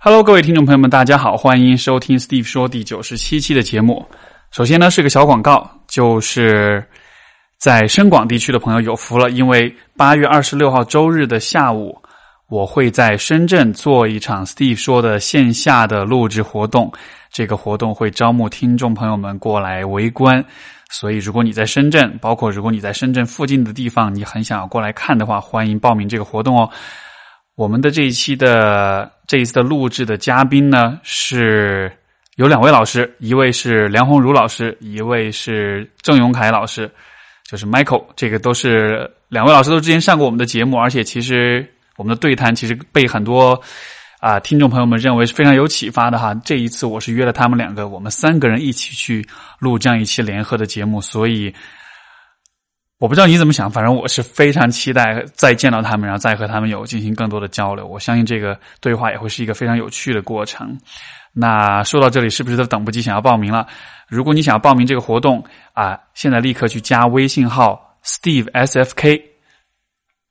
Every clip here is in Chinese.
Hello，各位听众朋友们，大家好，欢迎收听 Steve 说第九十七期的节目。首先呢，是个小广告，就是在深广地区的朋友有福了，因为八月二十六号周日的下午，我会在深圳做一场 Steve 说的线下的录制活动。这个活动会招募听众朋友们过来围观，所以如果你在深圳，包括如果你在深圳附近的地方，你很想要过来看的话，欢迎报名这个活动哦。我们的这一期的这一次的录制的嘉宾呢，是有两位老师，一位是梁红茹老师，一位是郑永凯老师，就是 Michael。这个都是两位老师都之前上过我们的节目，而且其实我们的对谈其实被很多。啊，听众朋友们认为是非常有启发的哈。这一次我是约了他们两个，我们三个人一起去录这样一期联合的节目，所以我不知道你怎么想，反正我是非常期待再见到他们，然后再和他们有进行更多的交流。我相信这个对话也会是一个非常有趣的过程。那说到这里，是不是都等不及想要报名了？如果你想要报名这个活动啊，现在立刻去加微信号 Steve S F K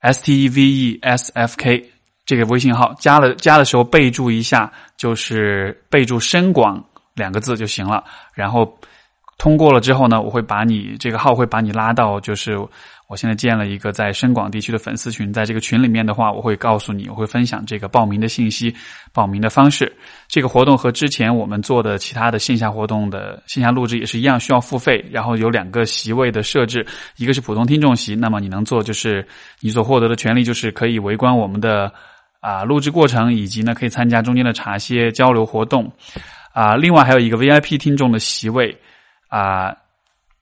S T E V E S F K。这个微信号加了加的时候备注一下，就是备注“深广”两个字就行了。然后通过了之后呢，我会把你这个号会把你拉到，就是我现在建了一个在深广地区的粉丝群，在这个群里面的话，我会告诉你，我会分享这个报名的信息、报名的方式。这个活动和之前我们做的其他的线下活动的线下录制也是一样，需要付费。然后有两个席位的设置，一个是普通听众席，那么你能做就是你所获得的权利就是可以围观我们的。啊，录制过程以及呢，可以参加中间的茶歇交流活动。啊，另外还有一个 VIP 听众的席位。啊，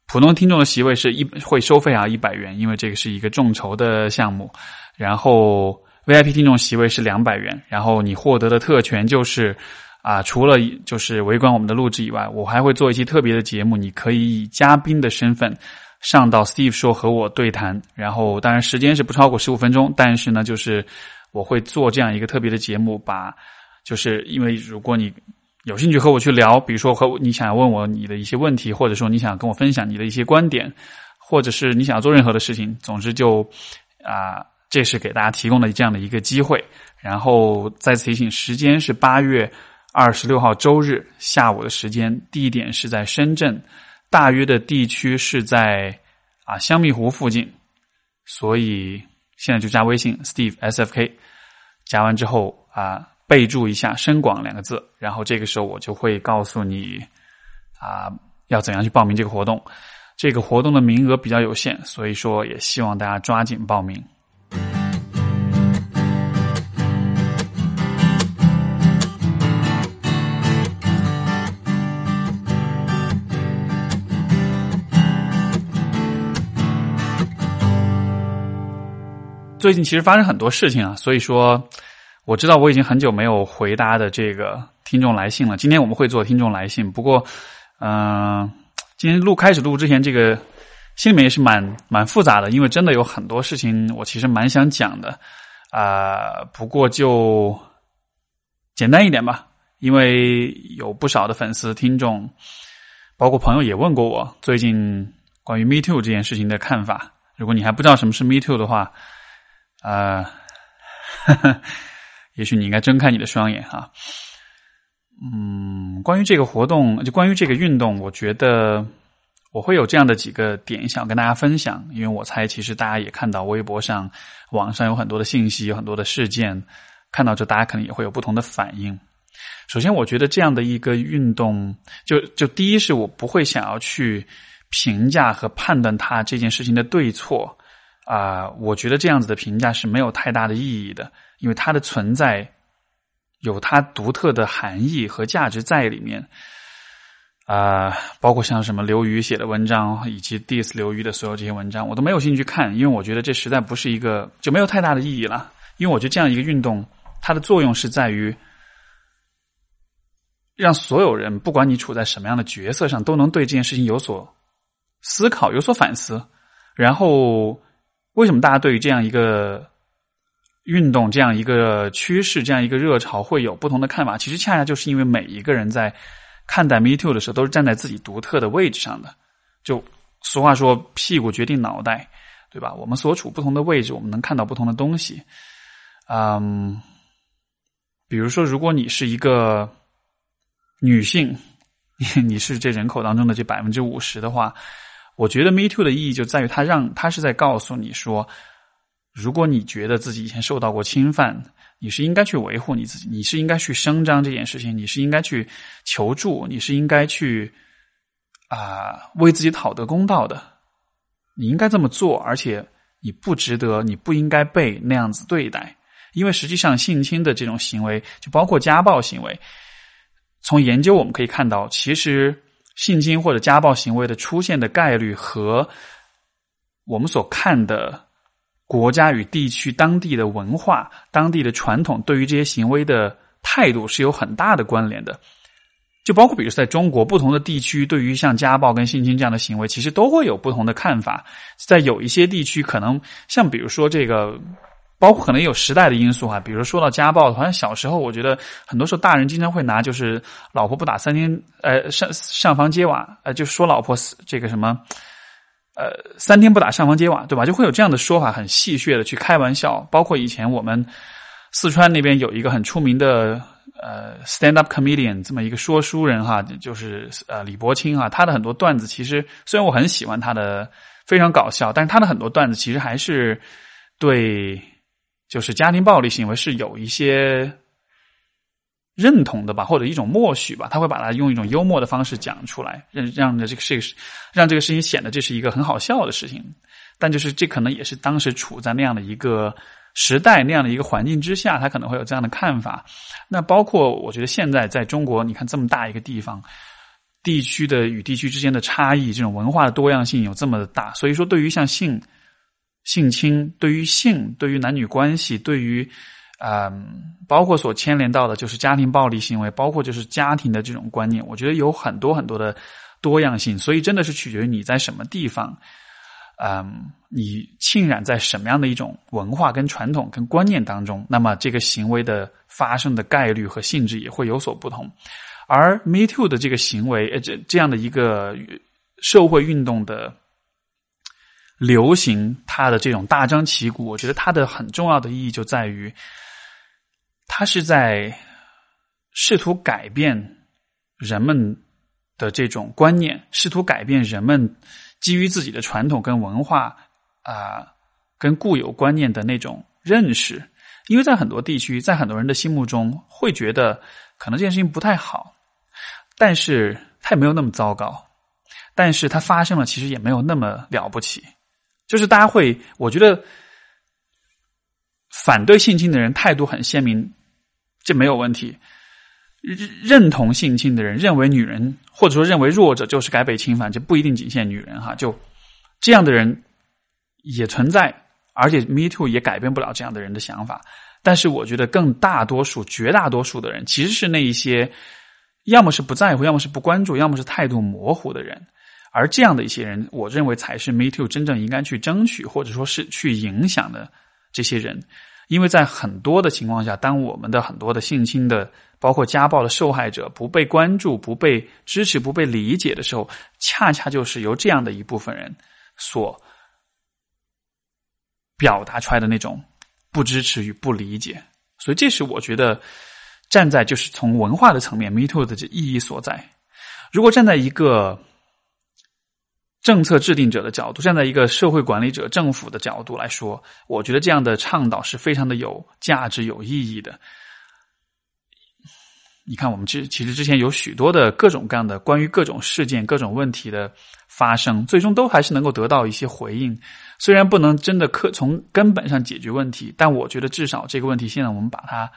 普通听众的席位是一会收费啊，一百元，因为这个是一个众筹的项目。然后 VIP 听众席位是两百元。然后你获得的特权就是啊，除了就是围观我们的录制以外，我还会做一期特别的节目，你可以以嘉宾的身份上到 Steve 说和我对谈。然后当然时间是不超过十五分钟，但是呢，就是。我会做这样一个特别的节目，把就是因为如果你有兴趣和我去聊，比如说和你想要问我你的一些问题，或者说你想跟我分享你的一些观点，或者是你想要做任何的事情，总之就啊，这是给大家提供的这样的一个机会。然后再次提醒，时间是八月二十六号周日下午的时间，地点是在深圳，大约的地区是在啊香蜜湖附近，所以现在就加微信 Steve S F K。加完之后啊，备注一下“深广”两个字，然后这个时候我就会告诉你啊，要怎样去报名这个活动。这个活动的名额比较有限，所以说也希望大家抓紧报名。最近其实发生很多事情啊，所以说我知道我已经很久没有回答的这个听众来信了。今天我们会做听众来信，不过，嗯，今天录开始录之前，这个心里面也是蛮蛮复杂的，因为真的有很多事情我其实蛮想讲的啊。不过就简单一点吧，因为有不少的粉丝、听众，包括朋友也问过我最近关于 Me Too 这件事情的看法。如果你还不知道什么是 Me Too 的话，啊，也许你应该睁开你的双眼哈。嗯，关于这个活动，就关于这个运动，我觉得我会有这样的几个点想跟大家分享，因为我猜其实大家也看到微博上、网上有很多的信息，有很多的事件，看到这大家可能也会有不同的反应。首先，我觉得这样的一个运动，就就第一是我不会想要去评价和判断它这件事情的对错。啊，我觉得这样子的评价是没有太大的意义的，因为它的存在有它独特的含义和价值在里面。啊，包括像什么刘瑜写的文章，以及 diss 刘瑜的所有这些文章，我都没有兴趣看，因为我觉得这实在不是一个就没有太大的意义了。因为我觉得这样一个运动，它的作用是在于让所有人，不管你处在什么样的角色上，都能对这件事情有所思考、有所反思，然后。为什么大家对于这样一个运动、这样一个趋势、这样一个热潮会有不同的看法？其实恰恰就是因为每一个人在看待 Me Too 的时候，都是站在自己独特的位置上的。就俗话说“屁股决定脑袋”，对吧？我们所处不同的位置，我们能看到不同的东西。嗯，比如说，如果你是一个女性，你是这人口当中的这百分之五十的话，我觉得 Me Too 的意义就在于它让它是在告诉你说，如果你觉得自己以前受到过侵犯，你是应该去维护你自己，你是应该去声张这件事情，你是应该去求助，你是应该去啊为自己讨得公道的，你应该这么做，而且你不值得，你不应该被那样子对待。因为实际上，性侵的这种行为，就包括家暴行为，从研究我们可以看到，其实性侵或者家暴行为的出现的概率和我们所看的国家与地区当地的文化、当地的传统对于这些行为的态度是有很大的关联的。就包括，比如在中国不同的地区，对于像家暴跟性侵这样的行为，其实都会有不同的看法。在有一些地区，可能像比如说这个。包括可能有时代的因素哈，比如说到家暴，好像小时候我觉得很多时候大人经常会拿就是老婆不打三天，呃上上房揭瓦，呃就说老婆这个什么，呃三天不打上房揭瓦，对吧？就会有这样的说法，很戏谑的去开玩笑。包括以前我们四川那边有一个很出名的呃 stand up comedian 这么一个说书人哈，就是呃李伯清哈，他的很多段子其实虽然我很喜欢他的非常搞笑，但是他的很多段子其实还是对。就是家庭暴力行为是有一些认同的吧，或者一种默许吧，他会把它用一种幽默的方式讲出来，让让这个事让这个事情显得这是一个很好笑的事情。但就是这可能也是当时处在那样的一个时代、那样的一个环境之下，他可能会有这样的看法。那包括我觉得现在在中国，你看这么大一个地方，地区的与地区之间的差异，这种文化的多样性有这么的大，所以说对于像性。性侵对于性，对于男女关系，对于，嗯，包括所牵连到的，就是家庭暴力行为，包括就是家庭的这种观念，我觉得有很多很多的多样性，所以真的是取决于你在什么地方，嗯，你浸染在什么样的一种文化跟传统跟观念当中，那么这个行为的发生的概率和性质也会有所不同。而 Me Too 的这个行为，呃，这这样的一个社会运动的。流行它的这种大张旗鼓，我觉得它的很重要的意义就在于，它是在试图改变人们的这种观念，试图改变人们基于自己的传统跟文化啊，跟固有观念的那种认识。因为在很多地区，在很多人的心目中，会觉得可能这件事情不太好，但是它也没有那么糟糕，但是它发生了，其实也没有那么了不起。就是大家会，我觉得反对性侵的人态度很鲜明，这没有问题。认同性侵的人，认为女人或者说认为弱者就是该被侵犯，这不一定仅限女人哈。就这样的人也存在，而且 Me Too 也改变不了这样的人的想法。但是我觉得更大多数、绝大多数的人，其实是那一些要么是不在乎，要么是不关注，要么是态度模糊的人。而这样的一些人，我认为才是 Me Too 真正应该去争取或者说是去影响的这些人，因为在很多的情况下，当我们的很多的性侵的，包括家暴的受害者不被关注、不被支持、不被理解的时候，恰恰就是由这样的一部分人所表达出来的那种不支持与不理解。所以，这是我觉得站在就是从文化的层面，Me Too 的这意义所在。如果站在一个政策制定者的角度，站在一个社会管理者、政府的角度来说，我觉得这样的倡导是非常的有价值、有意义的。你看，我们之其实之前有许多的各种各样的关于各种事件、各种问题的发生，最终都还是能够得到一些回应。虽然不能真的可从根本上解决问题，但我觉得至少这个问题现在我们把它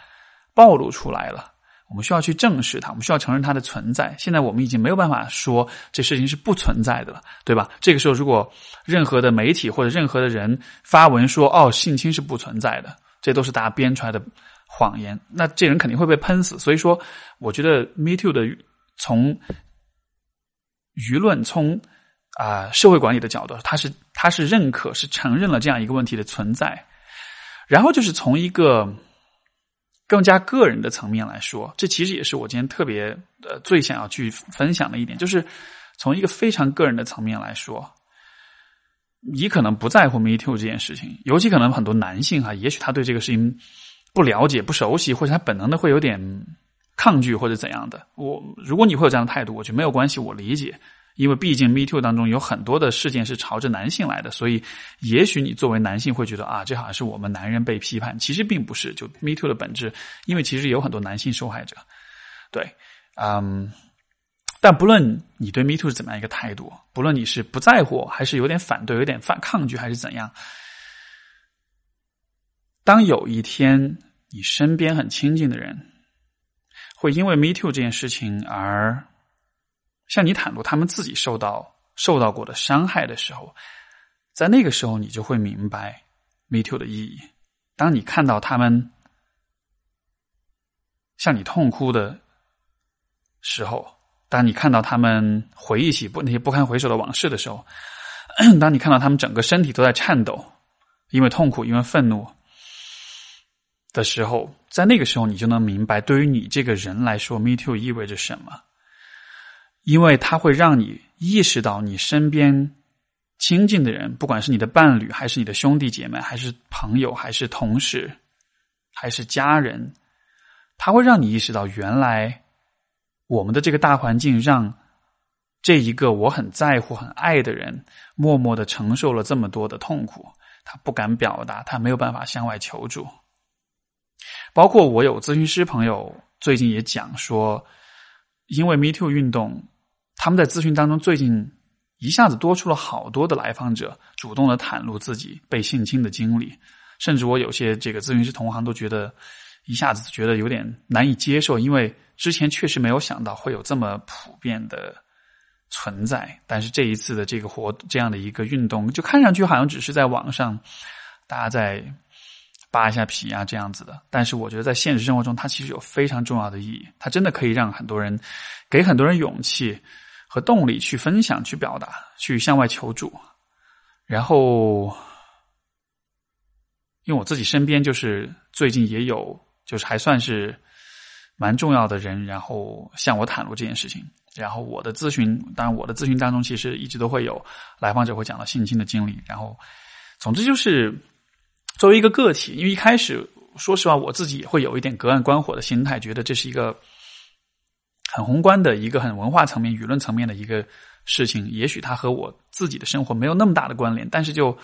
暴露出来了。我们需要去正视它，我们需要承认它的存在。现在我们已经没有办法说这事情是不存在的了，对吧？这个时候，如果任何的媒体或者任何的人发文说“哦，性侵是不存在的”，这都是大家编出来的谎言，那这人肯定会被喷死。所以说，我觉得 Me Too 的从舆论、从啊社会管理的角度，他是他是认可、是承认了这样一个问题的存在。然后就是从一个。更加个人的层面来说，这其实也是我今天特别呃最想要去分享的一点，就是从一个非常个人的层面来说，你可能不在乎 Me Too 这件事情，尤其可能很多男性哈，也许他对这个事情不不了解、不熟悉，或者他本能的会有点抗拒或者怎样的。我如果你会有这样的态度，我觉得没有关系，我理解。因为毕竟 Me Too 当中有很多的事件是朝着男性来的，所以也许你作为男性会觉得啊，这好像是我们男人被批判，其实并不是。就 Me Too 的本质，因为其实有很多男性受害者，对，嗯，但不论你对 Me Too 是怎么样一个态度，不论你是不在乎，还是有点反对、有点反抗拒，还是怎样，当有一天你身边很亲近的人会因为 Me Too 这件事情而。向你袒露他们自己受到受到过的伤害的时候，在那个时候，你就会明白 “me too” 的意义。当你看到他们向你痛哭的时候，当你看到他们回忆起不那些不堪回首的往事的时候，当你看到他们整个身体都在颤抖，因为痛苦，因为愤怒的时候，在那个时候，你就能明白，对于你这个人来说，“me too” 意味着什么。因为它会让你意识到，你身边亲近的人，不管是你的伴侣，还是你的兄弟姐妹，还是朋友，还是同事，还是家人，他会让你意识到，原来我们的这个大环境让这一个我很在乎、很爱的人，默默的承受了这么多的痛苦，他不敢表达，他没有办法向外求助。包括我有咨询师朋友，最近也讲说，因为 Me Too 运动。他们在咨询当中，最近一下子多出了好多的来访者，主动的袒露自己被性侵的经历，甚至我有些这个咨询师同行都觉得一下子觉得有点难以接受，因为之前确实没有想到会有这么普遍的存在。但是这一次的这个活这样的一个运动，就看上去好像只是在网上大家在扒一下皮啊这样子的，但是我觉得在现实生活中，它其实有非常重要的意义，它真的可以让很多人给很多人勇气。和动力去分享、去表达、去向外求助，然后，因为我自己身边就是最近也有，就是还算是蛮重要的人，然后向我袒露这件事情。然后我的咨询，当然我的咨询当中其实一直都会有来访者会讲到性侵的经历。然后，总之就是作为一个个体，因为一开始说实话，我自己也会有一点隔岸观火的心态，觉得这是一个。很宏观的一个很文化层面、舆论层面的一个事情，也许它和我自己的生活没有那么大的关联，但是就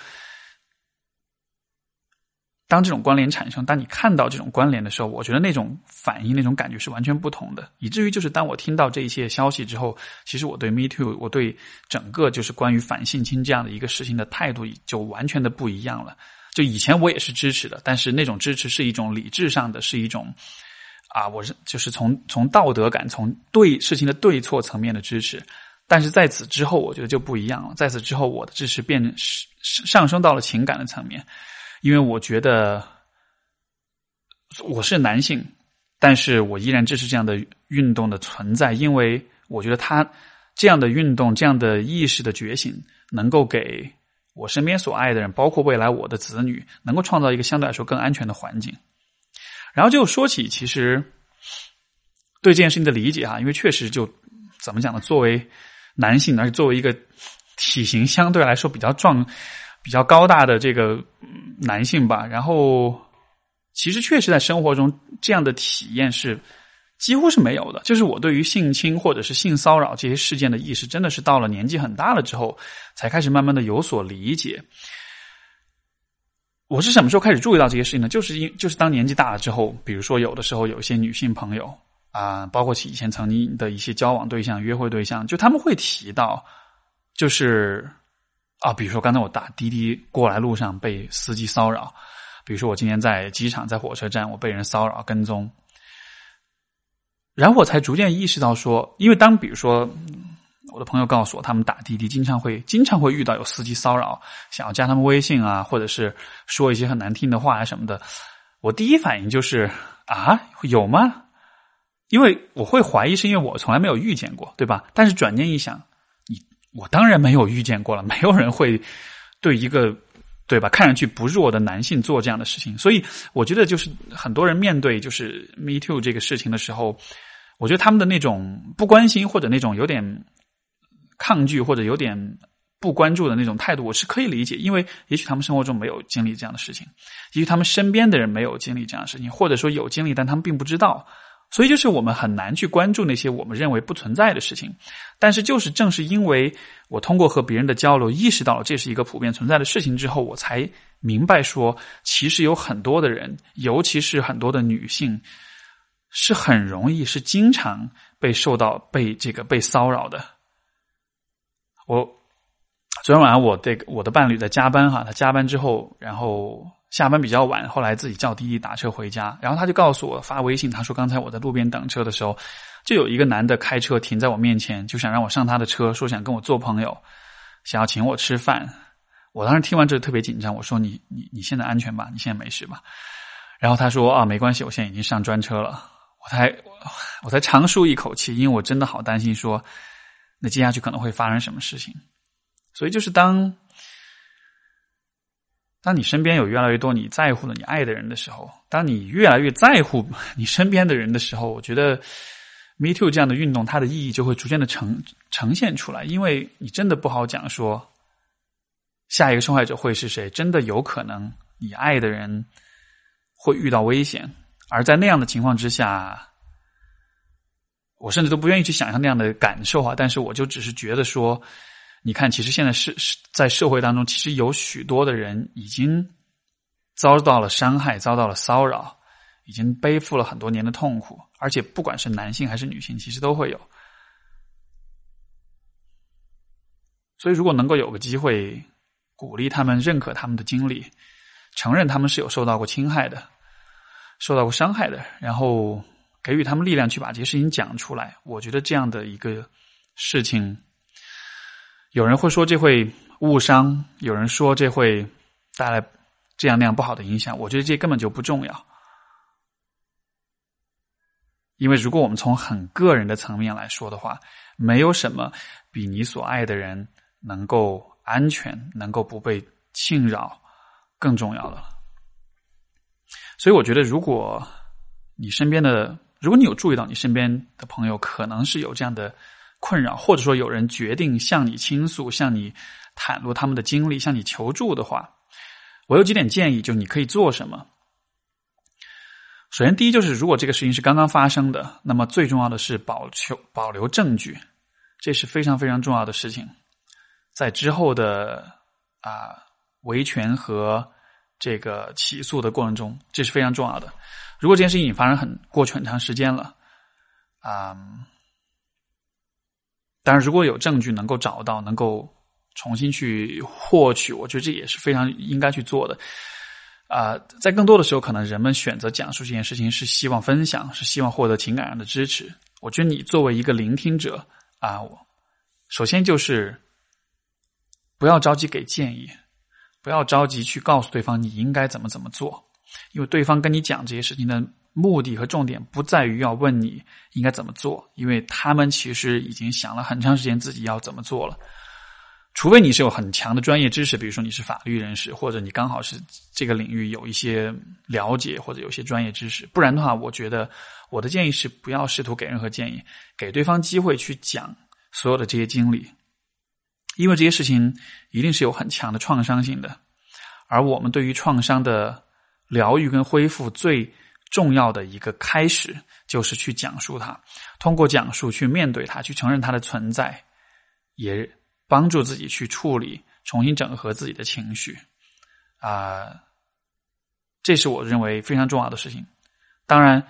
当这种关联产生，当你看到这种关联的时候，我觉得那种反应、那种感觉是完全不同的。以至于就是当我听到这一些消息之后，其实我对 Me Too，我对整个就是关于反性侵这样的一个事情的态度就完全的不一样了。就以前我也是支持的，但是那种支持是一种理智上的，是一种。啊，我是就是从从道德感、从对事情的对错层面的支持，但是在此之后，我觉得就不一样了。在此之后，我的支持变上升到了情感的层面，因为我觉得我是男性，但是我依然支持这样的运动的存在，因为我觉得他这样的运动、这样的意识的觉醒，能够给我身边所爱的人，包括未来我的子女，能够创造一个相对来说更安全的环境。然后就说起，其实对这件事情的理解哈，因为确实就怎么讲呢？作为男性，而且作为一个体型相对来说比较壮、比较高大的这个男性吧，然后其实确实在生活中这样的体验是几乎是没有的。就是我对于性侵或者是性骚扰这些事件的意识，真的是到了年纪很大了之后，才开始慢慢的有所理解。我是什么时候开始注意到这些事情呢？就是因就是当年纪大了之后，比如说有的时候有一些女性朋友啊，包括以前曾经的一些交往对象、约会对象，就他们会提到，就是啊，比如说刚才我打滴滴过来路上被司机骚扰，比如说我今天在机场、在火车站我被人骚扰跟踪，然后我才逐渐意识到说，因为当比如说。我的朋友告诉我，他们打滴滴经常会经常会遇到有司机骚扰，想要加他们微信啊，或者是说一些很难听的话啊什么的。我第一反应就是啊，有吗？因为我会怀疑，是因为我从来没有遇见过，对吧？但是转念一想，你我当然没有遇见过了，没有人会对一个对吧看上去不弱的男性做这样的事情。所以我觉得，就是很多人面对就是 Me Too 这个事情的时候，我觉得他们的那种不关心或者那种有点。抗拒或者有点不关注的那种态度，我是可以理解，因为也许他们生活中没有经历这样的事情，也许他们身边的人没有经历这样的事情，或者说有经历，但他们并不知道。所以，就是我们很难去关注那些我们认为不存在的事情。但是，就是正是因为我通过和别人的交流，意识到了这是一个普遍存在的事情之后，我才明白说，其实有很多的人，尤其是很多的女性，是很容易、是经常被受到被这个被骚扰的。我昨天晚上，我这个我的伴侣在加班哈，他加班之后，然后。下班比较晚，后来自己叫滴滴打车回家，然后他就告诉我发微信，他说刚才我在路边等车的时候，就有一个男的开车停在我面前，就想让我上他的车，说想跟我做朋友，想要请我吃饭。我当时听完这特别紧张，我说你你你现在安全吧？你现在没事吧？然后他说啊没关系，我现在已经上专车了。我才 我才长舒一口气，因为我真的好担心说，那接下去可能会发生什么事情。所以就是当。当你身边有越来越多你在乎的、你爱的人的时候，当你越来越在乎 你身边的人的时候，我觉得 “Me Too” 这样的运动，它的意义就会逐渐的呈呈现出来。因为你真的不好讲说下一个受害者会是谁，真的有可能你爱的人会遇到危险，而在那样的情况之下，我甚至都不愿意去想象那样的感受啊！但是我就只是觉得说。你看，其实现在是是在社会当中，其实有许多的人已经遭到了伤害，遭到了骚扰，已经背负了很多年的痛苦，而且不管是男性还是女性，其实都会有。所以，如果能够有个机会鼓励他们、认可他们的经历，承认他们是有受到过侵害的、受到过伤害的，然后给予他们力量去把这些事情讲出来，我觉得这样的一个事情。有人会说这会误伤，有人说这会带来这样那样不好的影响。我觉得这根本就不重要，因为如果我们从很个人的层面来说的话，没有什么比你所爱的人能够安全、能够不被侵扰更重要的了。所以，我觉得如果你身边的，如果你有注意到你身边的朋友可能是有这样的。困扰，或者说有人决定向你倾诉、向你袒露他们的经历、向你求助的话，我有几点建议，就你可以做什么。首先，第一就是，如果这个事情是刚刚发生的，那么最重要的是保求保留证据，这是非常非常重要的事情。在之后的啊维权和这个起诉的过程中，这是非常重要的。如果这件事情已经发生很过去很长时间了，啊。但是如果有证据能够找到，能够重新去获取，我觉得这也是非常应该去做的。啊，在更多的时候，可能人们选择讲述这件事情是希望分享，是希望获得情感上的支持。我觉得你作为一个聆听者啊，首先就是不要着急给建议，不要着急去告诉对方你应该怎么怎么做，因为对方跟你讲这些事情的。目的和重点不在于要问你应该怎么做，因为他们其实已经想了很长时间自己要怎么做了。除非你是有很强的专业知识，比如说你是法律人士，或者你刚好是这个领域有一些了解或者有些专业知识，不然的话，我觉得我的建议是不要试图给任何建议，给对方机会去讲所有的这些经历，因为这些事情一定是有很强的创伤性的，而我们对于创伤的疗愈跟恢复最。重要的一个开始就是去讲述它，通过讲述去面对它，去承认它的存在，也帮助自己去处理、重新整合自己的情绪。啊，这是我认为非常重要的事情。当然，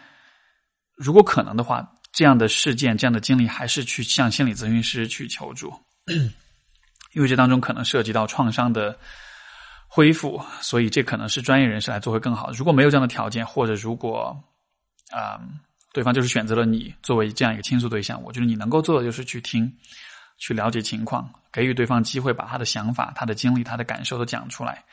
如果可能的话，这样的事件、这样的经历，还是去向心理咨询师去求助，因为这当中可能涉及到创伤的。恢复，所以这可能是专业人士来做会更好。如果没有这样的条件，或者如果啊，对方就是选择了你作为这样一个倾诉对象，我觉得你能够做的就是去听，去了解情况，给予对方机会，把他的想法、他的经历、他的感受都讲出来。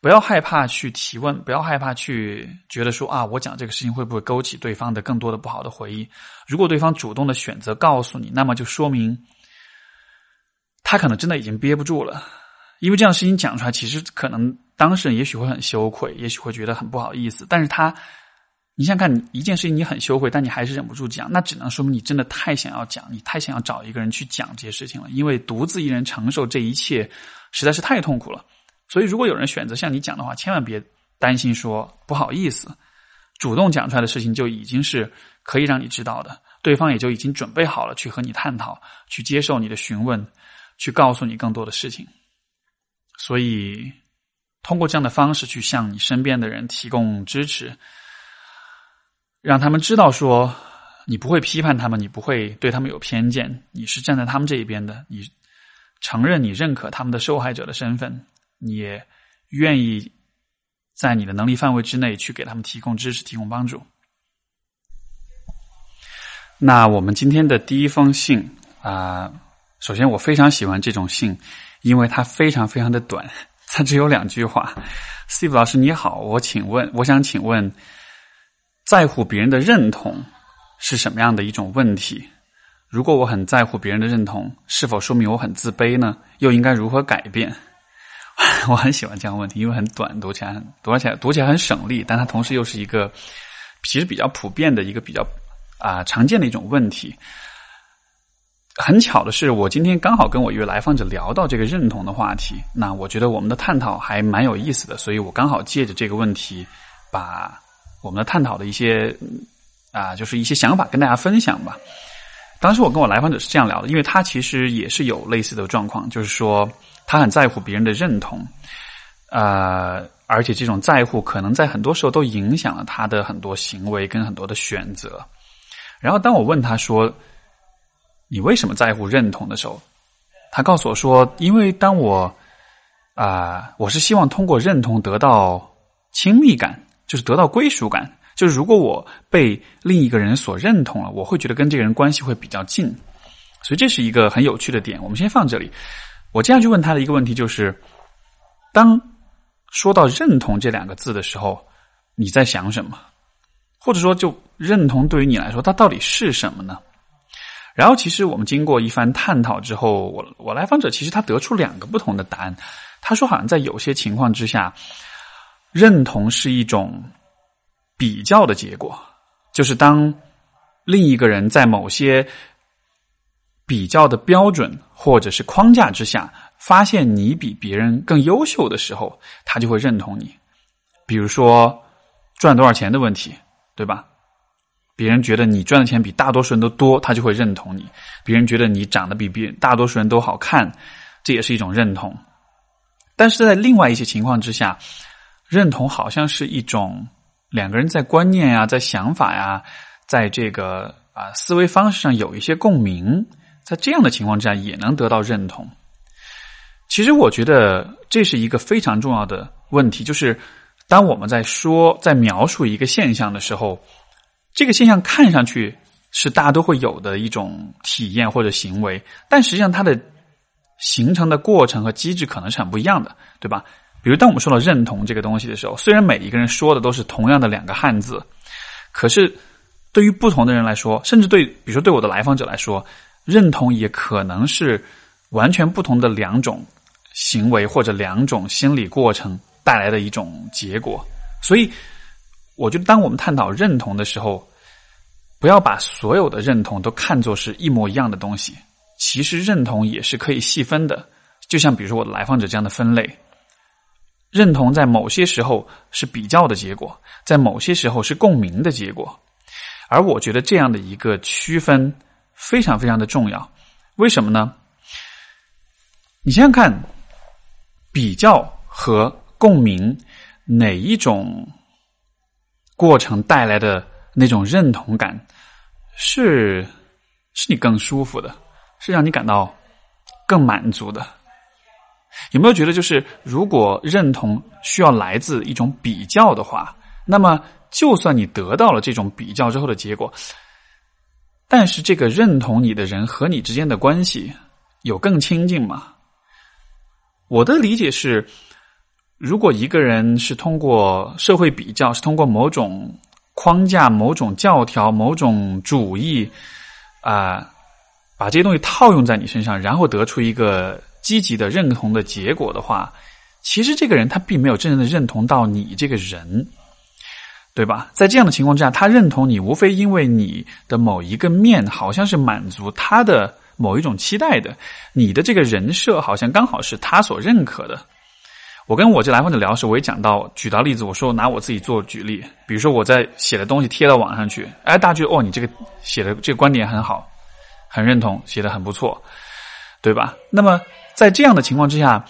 不要害怕去提问，不要害怕去觉得说啊，我讲这个事情会不会勾起对方的更多的不好的回忆？如果对方主动的选择告诉你，那么就说明他可能真的已经憋不住了。因为这样的事情讲出来，其实可能当事人也许会很羞愧，也许会觉得很不好意思。但是他你想看一件事情，你很羞愧，但你还是忍不住讲，那只能说明你真的太想要讲，你太想要找一个人去讲这些事情了。因为独自一人承受这一切实在是太痛苦了。所以，如果有人选择向你讲的话，千万别担心说不好意思，主动讲出来的事情就已经是可以让你知道的，对方也就已经准备好了去和你探讨，去接受你的询问，去告诉你更多的事情。所以，通过这样的方式去向你身边的人提供支持。让他们知道，说你不会批判他们，你不会对他们有偏见，你是站在他们这一边的。你承认、你认可他们的受害者的身份，你也愿意在你的能力范围之内去给他们提供支持、提供帮助。那我们今天的第一封信啊，首先我非常喜欢这种信，因为它非常非常的短，它只有两句话。Steve 老师你好，我请问，我想请问。在乎别人的认同是什么样的一种问题？如果我很在乎别人的认同，是否说明我很自卑呢？又应该如何改变？我很喜欢这样问题，因为很短，读起来很读起来读起来很省力，但它同时又是一个其实比较普遍的一个比较啊常见的一种问题。很巧的是，我今天刚好跟我一位来访者聊到这个认同的话题，那我觉得我们的探讨还蛮有意思的，所以我刚好借着这个问题把。我们的探讨的一些啊，就是一些想法跟大家分享吧。当时我跟我来访者是这样聊的，因为他其实也是有类似的状况，就是说他很在乎别人的认同，呃，而且这种在乎可能在很多时候都影响了他的很多行为跟很多的选择。然后当我问他说：“你为什么在乎认同？”的时候，他告诉我说：“因为当我啊，我是希望通过认同得到亲密感。”就是得到归属感，就是如果我被另一个人所认同了，我会觉得跟这个人关系会比较近，所以这是一个很有趣的点。我们先放这里。我接下去问他的一个问题就是：当说到认同这两个字的时候，你在想什么？或者说，就认同对于你来说，它到底是什么呢？然后，其实我们经过一番探讨之后，我我来访者其实他得出两个不同的答案。他说，好像在有些情况之下。认同是一种比较的结果，就是当另一个人在某些比较的标准或者是框架之下，发现你比别人更优秀的时候，他就会认同你。比如说赚多少钱的问题，对吧？别人觉得你赚的钱比大多数人都多，他就会认同你；别人觉得你长得比别大多数人都好看，这也是一种认同。但是在另外一些情况之下，认同好像是一种两个人在观念呀、在想法呀、在这个啊思维方式上有一些共鸣，在这样的情况之下也能得到认同。其实我觉得这是一个非常重要的问题，就是当我们在说、在描述一个现象的时候，这个现象看上去是大家都会有的一种体验或者行为，但实际上它的形成的过程和机制可能是很不一样的，对吧？比如，当我们说到认同这个东西的时候，虽然每一个人说的都是同样的两个汉字，可是对于不同的人来说，甚至对，比如说对我的来访者来说，认同也可能是完全不同的两种行为或者两种心理过程带来的一种结果。所以，我觉得当我们探讨认同的时候，不要把所有的认同都看作是一模一样的东西。其实，认同也是可以细分的，就像比如说我的来访者这样的分类。认同在某些时候是比较的结果，在某些时候是共鸣的结果，而我觉得这样的一个区分非常非常的重要。为什么呢？你想想看，比较和共鸣哪一种过程带来的那种认同感是是你更舒服的，是让你感到更满足的？有没有觉得，就是如果认同需要来自一种比较的话，那么就算你得到了这种比较之后的结果，但是这个认同你的人和你之间的关系有更亲近吗？我的理解是，如果一个人是通过社会比较，是通过某种框架、某种教条、某种主义啊，把这些东西套用在你身上，然后得出一个。积极的认同的结果的话，其实这个人他并没有真正的认同到你这个人。对吧？在这样的情况之下，他认同你，无非因为你的某一个面好像是满足他的某一种期待的，你的这个人设好像刚好是他所认可的。我跟我这来访者聊的时候，我也讲到，举到例子，我说拿我自己做举例，比如说我在写的东西贴到网上去，哎，大家觉得哦，你这个写的这个观点很好，很认同，写的很不错，对吧？那么在这样的情况之下，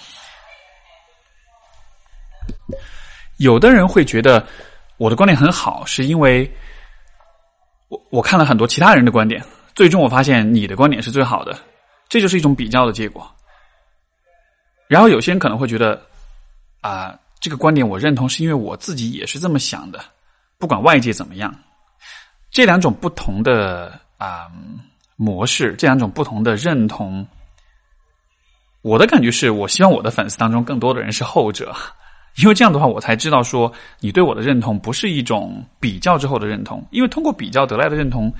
有的人会觉得。我的观点很好，是因为我我看了很多其他人的观点，最终我发现你的观点是最好的，这就是一种比较的结果。然后有些人可能会觉得，啊，这个观点我认同，是因为我自己也是这么想的，不管外界怎么样。这两种不同的啊模式，这两种不同的认同，我的感觉是我希望我的粉丝当中更多的人是后者。因为这样的话，我才知道说你对我的认同不是一种比较之后的认同，因为通过比较得来的认同，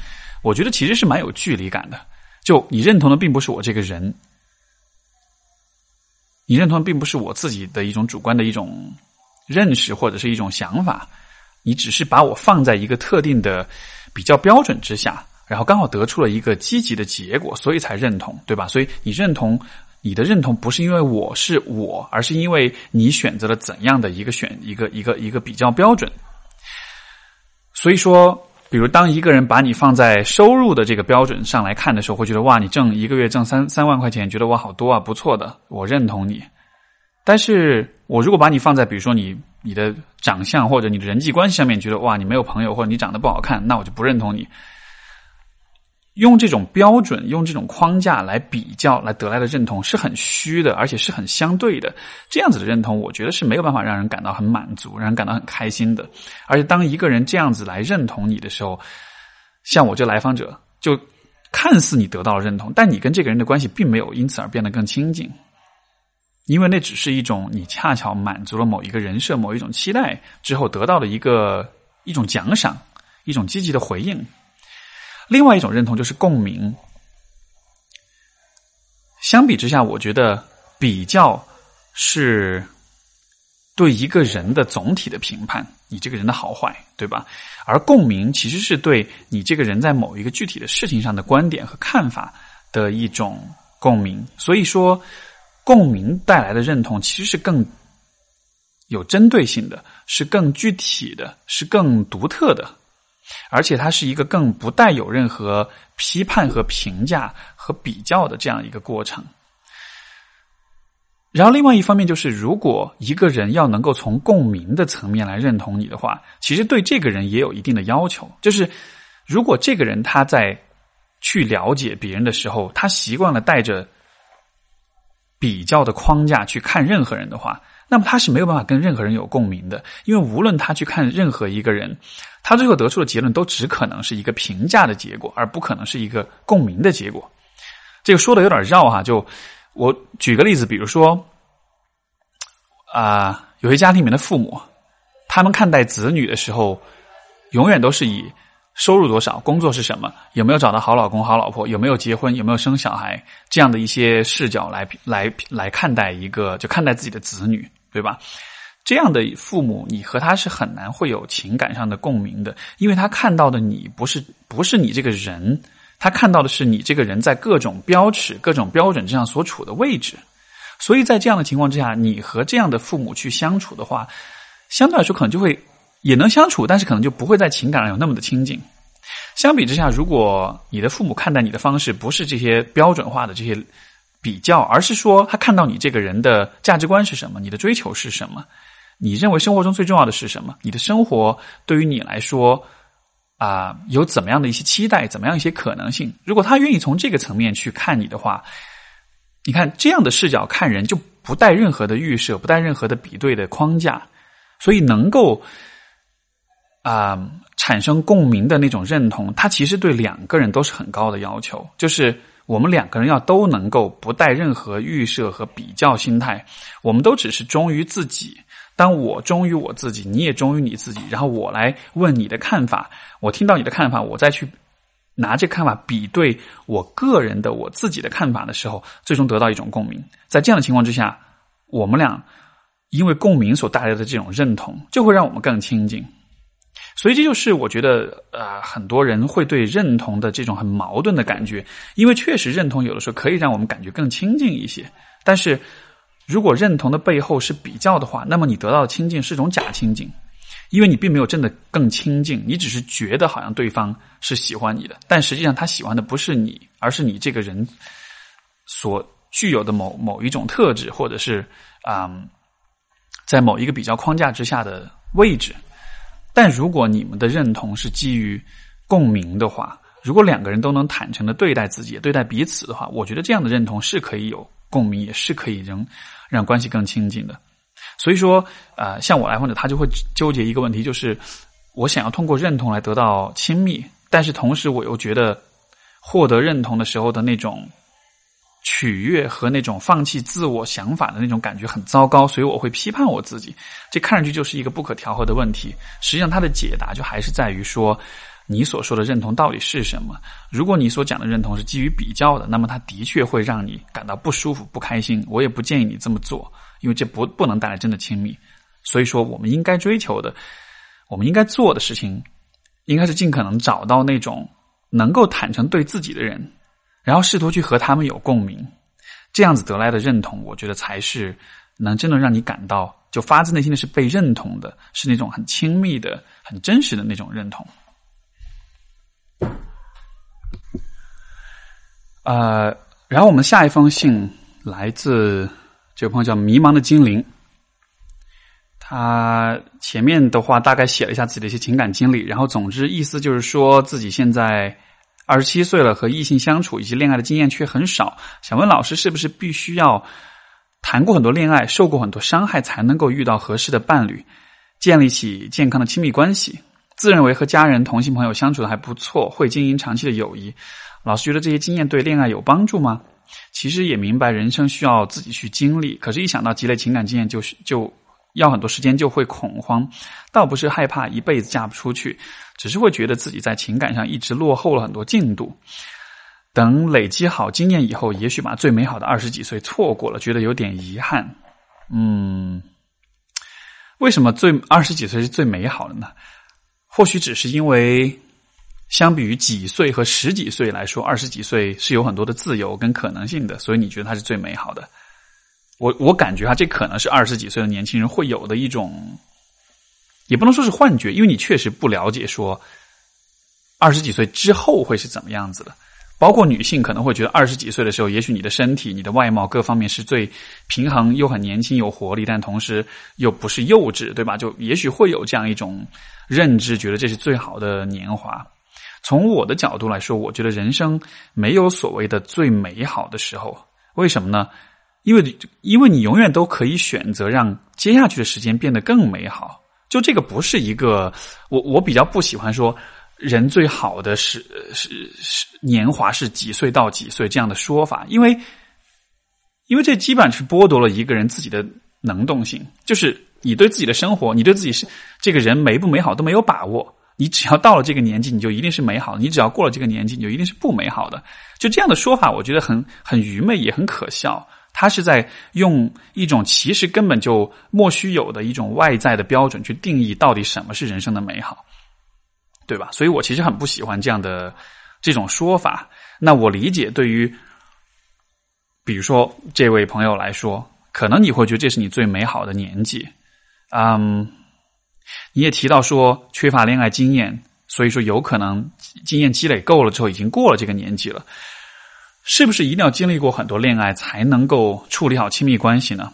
我觉得其实是蛮有距离感的。就你认同的并不是我这个人，你认同并不是我自己的一种主观的一种认识或者是一种想法，你只是把我放在一个特定的比较标准之下，然后刚好得出了一个积极的结果，所以才认同，对吧？所以你认同。你的认同不是因为我是我，而是因为你选择了怎样的一个选一个一个一个比较标准。所以说，比如当一个人把你放在收入的这个标准上来看的时候，会觉得哇，你挣一个月挣三三万块钱，觉得我好多啊，不错的，我认同你。但是我如果把你放在比如说你你的长相或者你的人际关系上面，觉得哇你没有朋友或者你长得不好看，那我就不认同你。用这种标准、用这种框架来比较来得来的认同是很虚的，而且是很相对的。这样子的认同，我觉得是没有办法让人感到很满足、让人感到很开心的。而且，当一个人这样子来认同你的时候，像我这来访者，就看似你得到了认同，但你跟这个人的关系并没有因此而变得更亲近，因为那只是一种你恰巧满足了某一个人设、某一种期待之后得到的一个一种奖赏、一种积极的回应。另外一种认同就是共鸣。相比之下，我觉得比较是对一个人的总体的评判，你这个人的好坏，对吧？而共鸣其实是对你这个人在某一个具体的事情上的观点和看法的一种共鸣。所以说，共鸣带来的认同其实是更有针对性的，是更具体的，是更独特的。而且它是一个更不带有任何批判和评价和比较的这样一个过程。然后，另外一方面就是，如果一个人要能够从共鸣的层面来认同你的话，其实对这个人也有一定的要求。就是，如果这个人他在去了解别人的时候，他习惯了带着比较的框架去看任何人的话。那么他是没有办法跟任何人有共鸣的，因为无论他去看任何一个人，他最后得出的结论都只可能是一个评价的结果，而不可能是一个共鸣的结果。这个说的有点绕哈，就我举个例子，比如说啊，有些家庭里面的父母，他们看待子女的时候，永远都是以。收入多少？工作是什么？有没有找到好老公、好老婆？有没有结婚？有没有生小孩？这样的一些视角来来来看待一个，就看待自己的子女，对吧？这样的父母，你和他是很难会有情感上的共鸣的，因为他看到的你不是不是你这个人，他看到的是你这个人在各种标尺、各种标准之上所处的位置。所以在这样的情况之下，你和这样的父母去相处的话，相对来说可能就会。也能相处，但是可能就不会在情感上有那么的亲近。相比之下，如果你的父母看待你的方式不是这些标准化的这些比较，而是说他看到你这个人的价值观是什么，你的追求是什么，你认为生活中最重要的是什么，你的生活对于你来说啊有怎么样的一些期待，怎么样一些可能性？如果他愿意从这个层面去看你的话，你看这样的视角看人就不带任何的预设，不带任何的比对的框架，所以能够。啊，产生共鸣的那种认同，它其实对两个人都是很高的要求。就是我们两个人要都能够不带任何预设和比较心态，我们都只是忠于自己。当我忠于我自己，你也忠于你自己，然后我来问你的看法，我听到你的看法，我再去拿这看法比对我个人的我自己的看法的时候，最终得到一种共鸣。在这样的情况之下，我们俩因为共鸣所带来的这种认同，就会让我们更亲近。所以这就是我觉得，呃，很多人会对认同的这种很矛盾的感觉，因为确实认同有的时候可以让我们感觉更亲近一些，但是如果认同的背后是比较的话，那么你得到的亲近是种假亲近，因为你并没有真的更亲近，你只是觉得好像对方是喜欢你的，但实际上他喜欢的不是你，而是你这个人所具有的某某一种特质，或者是啊，在某一个比较框架之下的位置。但如果你们的认同是基于共鸣的话，如果两个人都能坦诚的对待自己、对待彼此的话，我觉得这样的认同是可以有共鸣，也是可以让让关系更亲近的。所以说，呃，像我来访者，他就会纠结一个问题，就是我想要通过认同来得到亲密，但是同时我又觉得获得认同的时候的那种。取悦和那种放弃自我想法的那种感觉很糟糕，所以我会批判我自己。这看上去就是一个不可调和的问题。实际上，它的解答就还是在于说，你所说的认同到底是什么？如果你所讲的认同是基于比较的，那么它的确会让你感到不舒服、不开心。我也不建议你这么做，因为这不不能带来真的亲密。所以说，我们应该追求的，我们应该做的事情，应该是尽可能找到那种能够坦诚对自己的人。然后试图去和他们有共鸣，这样子得来的认同，我觉得才是能真的让你感到就发自内心的是被认同的，是那种很亲密的、很真实的那种认同。呃，然后我们下一封信来自这个朋友叫迷茫的精灵，他前面的话大概写了一下自己的一些情感经历，然后总之意思就是说自己现在。二十七岁了，和异性相处以及恋爱的经验却很少。想问老师，是不是必须要谈过很多恋爱，受过很多伤害，才能够遇到合适的伴侣，建立起健康的亲密关系？自认为和家人、同性朋友相处的还不错，会经营长期的友谊。老师觉得这些经验对恋爱有帮助吗？其实也明白人生需要自己去经历，可是，一想到积累情感经验，就是就。要很多时间就会恐慌，倒不是害怕一辈子嫁不出去，只是会觉得自己在情感上一直落后了很多进度。等累积好经验以后，也许把最美好的二十几岁错过了，觉得有点遗憾。嗯，为什么最二十几岁是最美好的呢？或许只是因为，相比于几岁和十几岁来说，二十几岁是有很多的自由跟可能性的，所以你觉得它是最美好的。我我感觉啊，这可能是二十几岁的年轻人会有的一种，也不能说是幻觉，因为你确实不了解说二十几岁之后会是怎么样子的。包括女性可能会觉得二十几岁的时候，也许你的身体、你的外貌各方面是最平衡，又很年轻有活力，但同时又不是幼稚，对吧？就也许会有这样一种认知，觉得这是最好的年华。从我的角度来说，我觉得人生没有所谓的最美好的时候，为什么呢？因为，因为你永远都可以选择让接下去的时间变得更美好。就这个不是一个，我我比较不喜欢说人最好的是是是年华是几岁到几岁这样的说法，因为因为这基本上是剥夺了一个人自己的能动性。就是你对自己的生活，你对自己是这个人美不美好都没有把握。你只要到了这个年纪，你就一定是美好；你只要过了这个年纪，你就一定是不美好的。就这样的说法，我觉得很很愚昧，也很可笑。他是在用一种其实根本就莫须有的一种外在的标准去定义到底什么是人生的美好，对吧？所以我其实很不喜欢这样的这种说法。那我理解，对于比如说这位朋友来说，可能你会觉得这是你最美好的年纪。嗯，你也提到说缺乏恋爱经验，所以说有可能经验积累够了之后，已经过了这个年纪了。是不是一定要经历过很多恋爱才能够处理好亲密关系呢？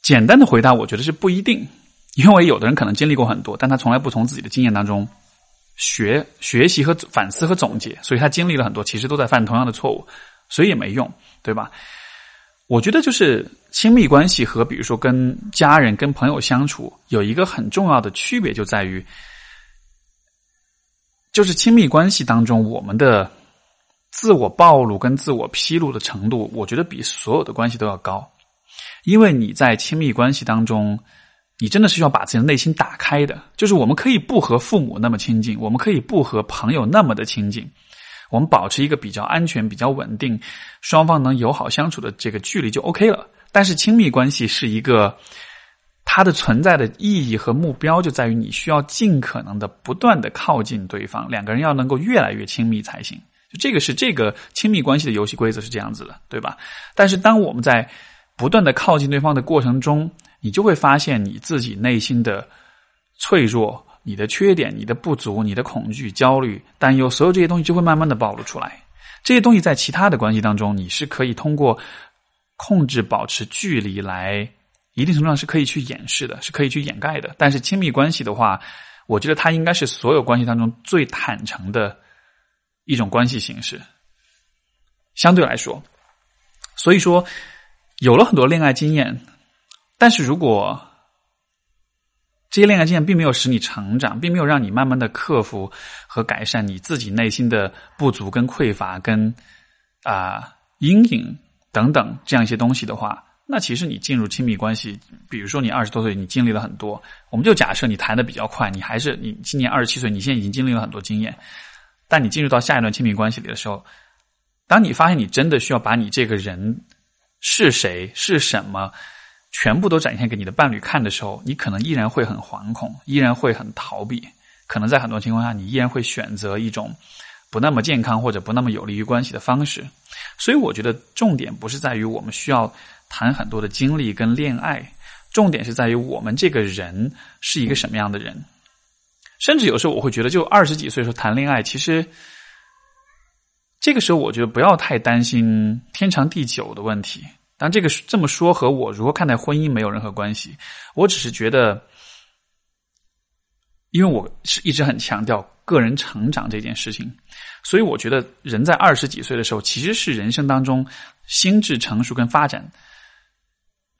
简单的回答，我觉得是不一定，因为有的人可能经历过很多，但他从来不从自己的经验当中学学习和反思和总结，所以他经历了很多，其实都在犯同样的错误，所以也没用，对吧？我觉得就是亲密关系和比如说跟家人、跟朋友相处有一个很重要的区别，就在于。就是亲密关系当中，我们的自我暴露跟自我披露的程度，我觉得比所有的关系都要高。因为你在亲密关系当中，你真的是要把自己的内心打开的。就是我们可以不和父母那么亲近，我们可以不和朋友那么的亲近，我们保持一个比较安全、比较稳定，双方能友好相处的这个距离就 OK 了。但是亲密关系是一个。它的存在的意义和目标就在于你需要尽可能的不断的靠近对方，两个人要能够越来越亲密才行。就这个是这个亲密关系的游戏规则是这样子的，对吧？但是当我们在不断的靠近对方的过程中，你就会发现你自己内心的脆弱、你的缺点、你的不足、你的恐惧、焦虑、担忧，所有这些东西就会慢慢的暴露出来。这些东西在其他的关系当中，你是可以通过控制、保持距离来。一定程度上是可以去掩饰的，是可以去掩盖的。但是亲密关系的话，我觉得它应该是所有关系当中最坦诚的一种关系形式。相对来说，所以说有了很多恋爱经验，但是如果这些恋爱经验并没有使你成长，并没有让你慢慢的克服和改善你自己内心的不足、跟匮乏、跟啊阴影等等这样一些东西的话。那其实你进入亲密关系，比如说你二十多岁，你经历了很多，我们就假设你谈的比较快，你还是你今年二十七岁，你现在已经经历了很多经验，但你进入到下一段亲密关系里的时候，当你发现你真的需要把你这个人是谁是什么全部都展现给你的伴侣看的时候，你可能依然会很惶恐，依然会很逃避，可能在很多情况下，你依然会选择一种不那么健康或者不那么有利于关系的方式。所以，我觉得重点不是在于我们需要。谈很多的经历跟恋爱，重点是在于我们这个人是一个什么样的人。甚至有时候我会觉得，就二十几岁时候谈恋爱，其实这个时候我觉得不要太担心天长地久的问题。但这个这么说和我如何看待婚姻没有任何关系。我只是觉得，因为我是一直很强调个人成长这件事情，所以我觉得人在二十几岁的时候，其实是人生当中心智成熟跟发展。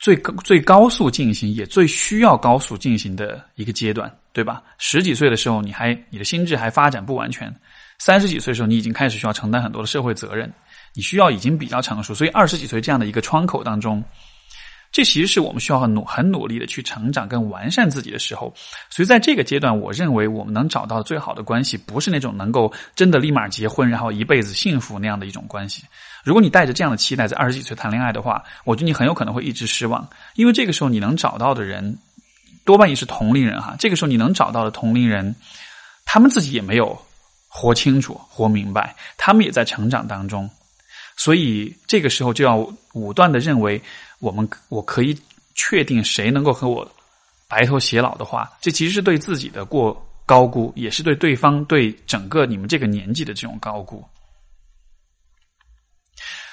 最高最高速进行，也最需要高速进行的一个阶段，对吧？十几岁的时候，你还你的心智还发展不完全；三十几岁的时候，你已经开始需要承担很多的社会责任，你需要已经比较成熟。所以，二十几岁这样的一个窗口当中。这其实是我们需要很努很努力的去成长跟完善自己的时候，所以在这个阶段，我认为我们能找到最好的关系，不是那种能够真的立马结婚，然后一辈子幸福那样的一种关系。如果你带着这样的期待在二十几岁谈恋爱的话，我觉得你很有可能会一直失望，因为这个时候你能找到的人多半也是同龄人哈。这个时候你能找到的同龄人，他们自己也没有活清楚、活明白，他们也在成长当中，所以这个时候就要武断的认为。我们我可以确定谁能够和我白头偕老的话，这其实是对自己的过高估，也是对对方对整个你们这个年纪的这种高估。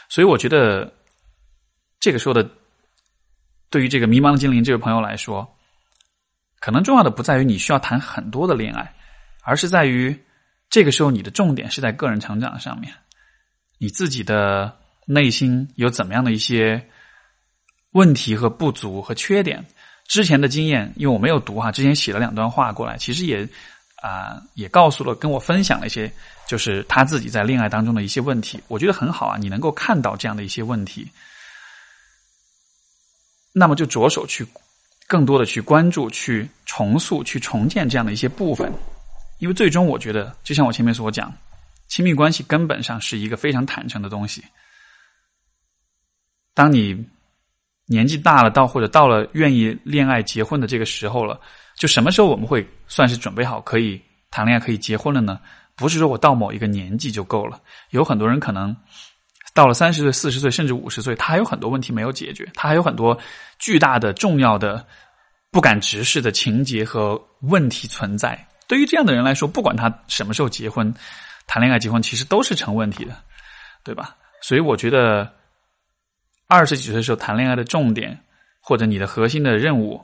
所以我觉得这个说的，对于这个迷茫的精灵这位朋友来说，可能重要的不在于你需要谈很多的恋爱，而是在于这个时候你的重点是在个人成长上面，你自己的内心有怎么样的一些。问题和不足和缺点，之前的经验，因为我没有读哈，之前写了两段话过来，其实也啊也告诉了，跟我分享了一些，就是他自己在恋爱当中的一些问题，我觉得很好啊，你能够看到这样的一些问题，那么就着手去更多的去关注、去重塑、去重建这样的一些部分，因为最终我觉得，就像我前面所讲，亲密关系根本上是一个非常坦诚的东西，当你。年纪大了，到或者到了愿意恋爱结婚的这个时候了，就什么时候我们会算是准备好可以谈恋爱、可以结婚了呢？不是说我到某一个年纪就够了。有很多人可能到了三十岁、四十岁，甚至五十岁，他还有很多问题没有解决，他还有很多巨大的、重要的、不敢直视的情节和问题存在。对于这样的人来说，不管他什么时候结婚、谈恋爱、结婚，其实都是成问题的，对吧？所以我觉得。二十几岁的时候谈恋爱的重点，或者你的核心的任务，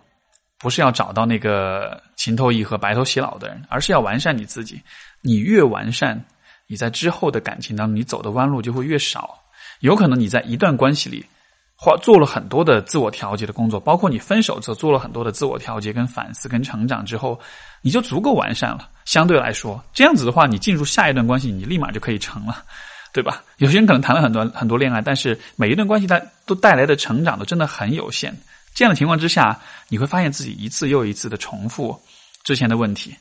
不是要找到那个情投意合、白头偕老的人，而是要完善你自己。你越完善，你在之后的感情当中，你走的弯路就会越少。有可能你在一段关系里，或做了很多的自我调节的工作，包括你分手之后做了很多的自我调节、跟反思、跟成长之后，你就足够完善了。相对来说，这样子的话，你进入下一段关系，你立马就可以成了。对吧？有些人可能谈了很多很多恋爱，但是每一段关系它都带来的成长都真的很有限。这样的情况之下，你会发现自己一次又一次的重复之前的问题。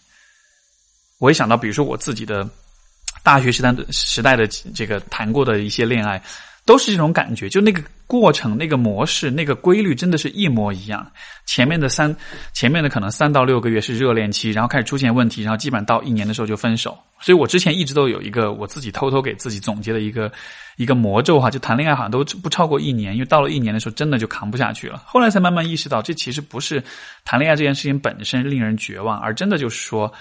我也想到，比如说我自己的大学时代的时代的这个谈过的一些恋爱，都是这种感觉，就那个过程、那个模式、那个规律，真的是一模一样。前面的三，前面的可能三到六个月是热恋期，然后开始出现问题，然后基本上到一年的时候就分手。所以我之前一直都有一个我自己偷偷给自己总结的一个一个魔咒哈，就谈恋爱好像都不超过一年，因为到了一年的时候真的就扛不下去了。后来才慢慢意识到，这其实不是谈恋爱这件事情本身令人绝望，而真的就是说。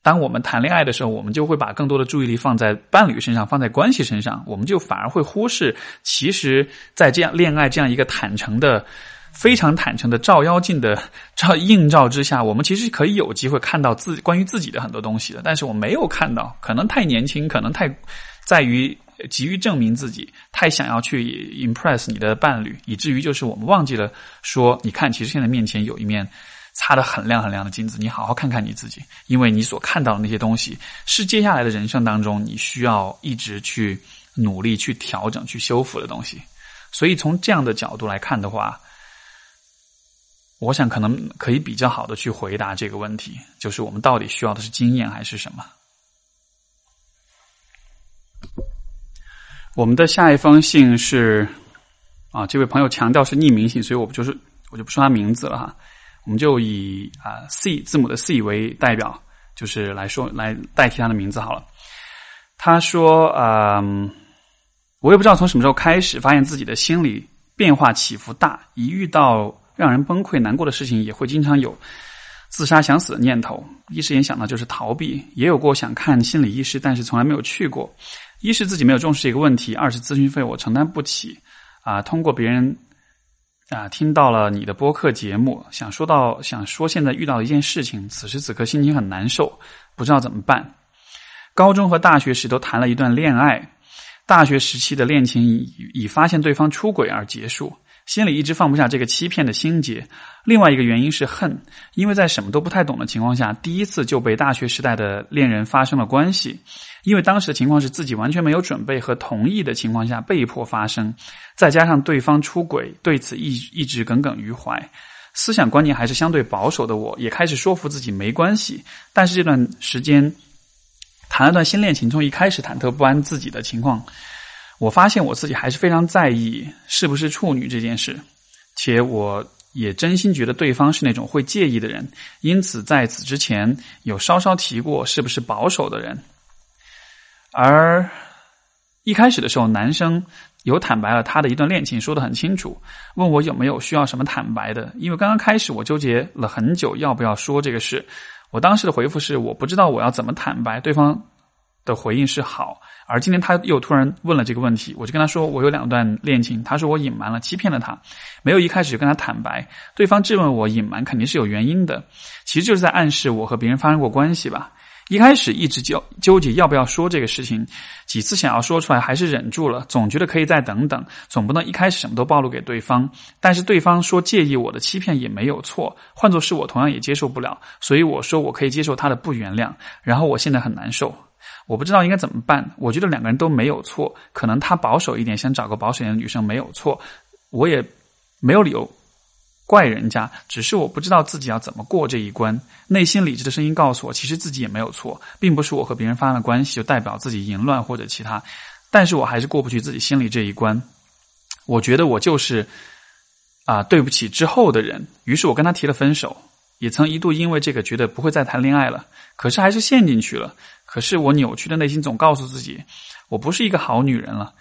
当我们谈恋爱的时候，我们就会把更多的注意力放在伴侣身上，放在关系身上，我们就反而会忽视，其实，在这样恋爱这样一个坦诚的、非常坦诚的照妖镜的照映照之下，我们其实可以有机会看到自关于自己的很多东西的。但是我没有看到，可能太年轻，可能太在于急于证明自己，太想要去 impress 你的伴侣，以至于就是我们忘记了说，你看，其实现在面前有一面。擦得很亮很亮的镜子，你好好看看你自己，因为你所看到的那些东西，是接下来的人生当中你需要一直去努力、去调整、去修复的东西。所以从这样的角度来看的话，我想可能可以比较好的去回答这个问题，就是我们到底需要的是经验还是什么？我们的下一封信是啊，这位朋友强调是匿名信，所以我不就是我就不说他名字了哈。我们就以啊 C 字母的 C 为代表，就是来说来代替他的名字好了。他说：“嗯，我也不知道从什么时候开始，发现自己的心理变化起伏大，一遇到让人崩溃难过的事情，也会经常有自杀想死的念头。一时间想到就是逃避，也有过想看心理医师，但是从来没有去过。一是自己没有重视这个问题，二是咨询费我承担不起。啊，通过别人。”啊，听到了你的播客节目，想说到想说现在遇到的一件事情，此时此刻心情很难受，不知道怎么办。高中和大学时都谈了一段恋爱，大学时期的恋情以以发现对方出轨而结束。心里一直放不下这个欺骗的心结，另外一个原因是恨，因为在什么都不太懂的情况下，第一次就被大学时代的恋人发生了关系，因为当时的情况是自己完全没有准备和同意的情况下被迫发生，再加上对方出轨，对此一一直耿耿于怀，思想观念还是相对保守的，我也开始说服自己没关系，但是这段时间谈了段新恋情，从一开始忐忑不安自己的情况。我发现我自己还是非常在意是不是处女这件事，且我也真心觉得对方是那种会介意的人，因此在此之前有稍稍提过是不是保守的人。而一开始的时候，男生有坦白了他的一段恋情，说的很清楚，问我有没有需要什么坦白的，因为刚刚开始我纠结了很久要不要说这个事，我当时的回复是我不知道我要怎么坦白，对方。的回应是好，而今天他又突然问了这个问题，我就跟他说我有两段恋情，他说我隐瞒了，欺骗了他，没有一开始就跟他坦白。对方质问我隐瞒肯定是有原因的，其实就是在暗示我和别人发生过关系吧。一开始一直纠纠结要不要说这个事情，几次想要说出来还是忍住了，总觉得可以再等等，总不能一开始什么都暴露给对方。但是对方说介意我的欺骗也没有错，换做是我同样也接受不了，所以我说我可以接受他的不原谅，然后我现在很难受。我不知道应该怎么办。我觉得两个人都没有错，可能他保守一点，想找个保守一点的女生没有错，我也没有理由怪人家。只是我不知道自己要怎么过这一关。内心理智的声音告诉我，其实自己也没有错，并不是我和别人发生了关系就代表自己淫乱或者其他。但是我还是过不去自己心里这一关。我觉得我就是啊，对不起之后的人。于是我跟他提了分手，也曾一度因为这个觉得不会再谈恋爱了，可是还是陷进去了。可是我扭曲的内心总告诉自己，我不是一个好女人了。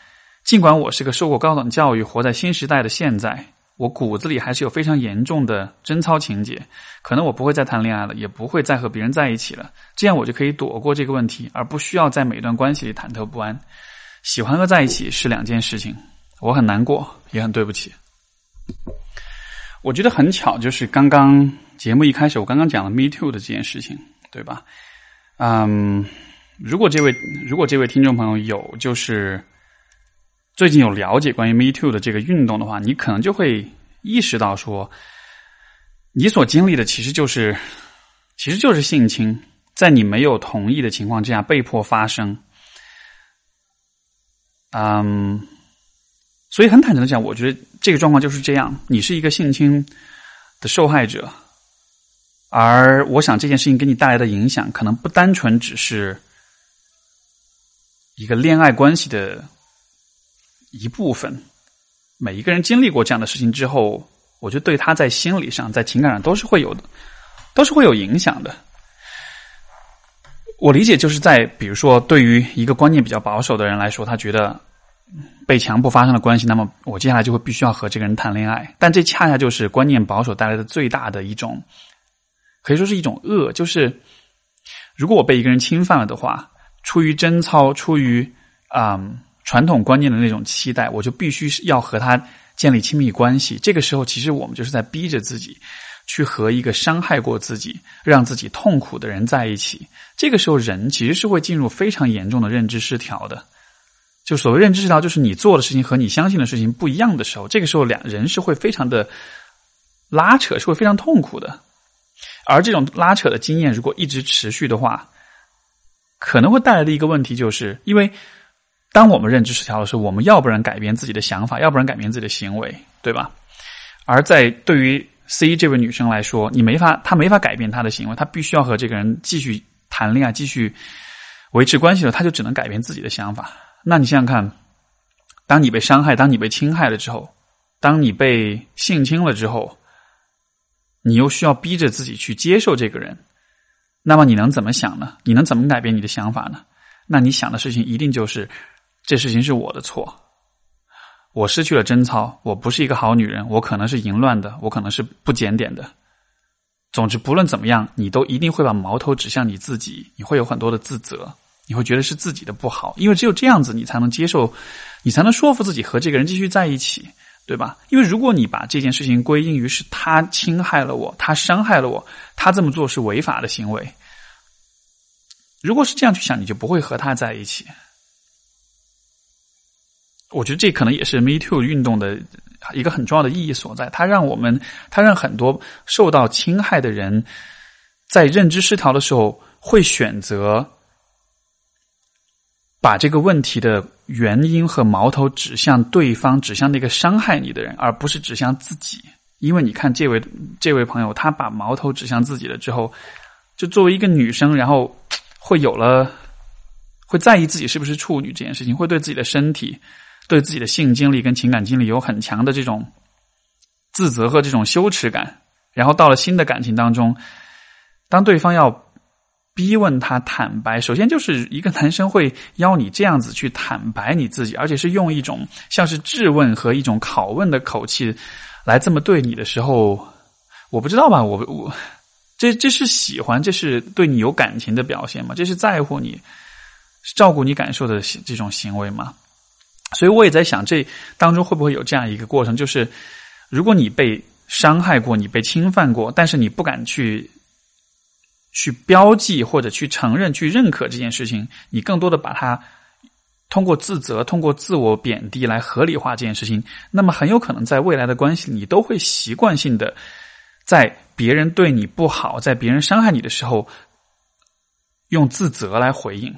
尽管我是个受过高等教育、活在新时代的现在，我骨子里还是有非常严重的贞操情节。可能我不会再谈恋爱了，也不会再和别人在一起了。这样我就可以躲过这个问题，而不需要在每段关系里忐忑不安。喜欢和在一起是两件事情，我很难过，也很对不起。我觉得很巧，就是刚刚节目一开始，我刚刚讲了 “me too” 的这件事情，对吧？嗯，如果这位如果这位听众朋友有就是最近有了解关于 Me Too 的这个运动的话，你可能就会意识到说，你所经历的其实就是其实就是性侵，在你没有同意的情况之下被迫发生。嗯，所以很坦诚的讲，我觉得这个状况就是这样，你是一个性侵的受害者。而我想这件事情给你带来的影响，可能不单纯只是一个恋爱关系的一部分。每一个人经历过这样的事情之后，我觉得对他在心理上、在情感上都是会有的，都是会有影响的。我理解，就是在比如说，对于一个观念比较保守的人来说，他觉得被强迫发生了关系，那么我接下来就会必须要和这个人谈恋爱。但这恰恰就是观念保守带来的最大的一种，可以说是一种恶。就是如果我被一个人侵犯了的话，出于贞操，出于啊传统观念的那种期待，我就必须要和他建立亲密关系。这个时候，其实我们就是在逼着自己。去和一个伤害过自己、让自己痛苦的人在一起，这个时候人其实是会进入非常严重的认知失调的。就所谓认知失调，就是你做的事情和你相信的事情不一样的时候，这个时候两人是会非常的拉扯，是会非常痛苦的。而这种拉扯的经验如果一直持续的话，可能会带来的一个问题就是，因为当我们认知失调的时候，我们要不然改变自己的想法，要不然改变自己的行为，对吧？而在对于 C 这位女生来说，你没法，她没法改变她的行为，她必须要和这个人继续谈恋爱，继续维持关系的，她就只能改变自己的想法。那你想想看，当你被伤害，当你被侵害了之后，当你被性侵了之后，你又需要逼着自己去接受这个人，那么你能怎么想呢？你能怎么改变你的想法呢？那你想的事情一定就是这事情是我的错。我失去了贞操，我不是一个好女人，我可能是淫乱的，我可能是不检点的。总之，不论怎么样，你都一定会把矛头指向你自己，你会有很多的自责，你会觉得是自己的不好，因为只有这样子，你才能接受，你才能说服自己和这个人继续在一起，对吧？因为如果你把这件事情归因于是他侵害了我，他伤害了我，他这么做是违法的行为，如果是这样去想，你就不会和他在一起。我觉得这可能也是 Me Too 运动的一个很重要的意义所在。它让我们，它让很多受到侵害的人，在认知失调的时候，会选择把这个问题的原因和矛头指向对方，指向那个伤害你的人，而不是指向自己。因为你看，这位这位朋友，他把矛头指向自己了之后，就作为一个女生，然后会有了会在意自己是不是处女这件事情，会对自己的身体。对自己的性经历跟情感经历有很强的这种自责和这种羞耻感，然后到了新的感情当中，当对方要逼问他坦白，首先就是一个男生会邀你这样子去坦白你自己，而且是用一种像是质问和一种拷问的口气来这么对你的时候，我不知道吧？我我这这是喜欢，这是对你有感情的表现吗？这是在乎你、照顾你感受的这种行为吗？所以我也在想，这当中会不会有这样一个过程，就是如果你被伤害过，你被侵犯过，但是你不敢去去标记或者去承认、去认可这件事情，你更多的把它通过自责、通过自我贬低来合理化这件事情，那么很有可能在未来的关系，你都会习惯性的在别人对你不好、在别人伤害你的时候，用自责来回应。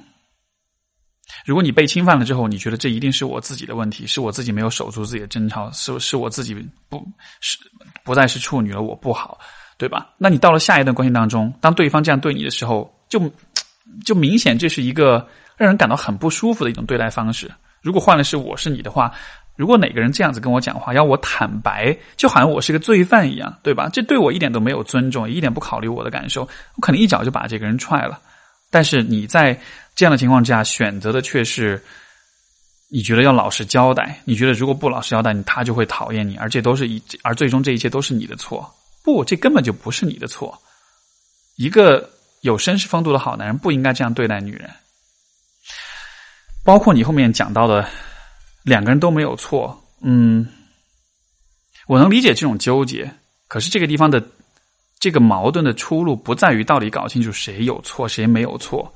如果你被侵犯了之后，你觉得这一定是我自己的问题，是我自己没有守住自己的贞操，是是我自己不是不再是处女了，我不好，对吧？那你到了下一段关系当中，当对方这样对你的时候，就就明显这是一个让人感到很不舒服的一种对待方式。如果换了是我是你的话，如果哪个人这样子跟我讲话，要我坦白，就好像我是个罪犯一样，对吧？这对我一点都没有尊重，一点不考虑我的感受，我可能一脚就把这个人踹了。但是你在。这样的情况下，选择的却是你觉得要老实交代。你觉得如果不老实交代，你他就会讨厌你，而这都是一，而最终这一切都是你的错。不，这根本就不是你的错。一个有绅士风度的好男人不应该这样对待女人。包括你后面讲到的，两个人都没有错。嗯，我能理解这种纠结。可是这个地方的这个矛盾的出路，不在于到底搞清楚谁有错，谁没有错。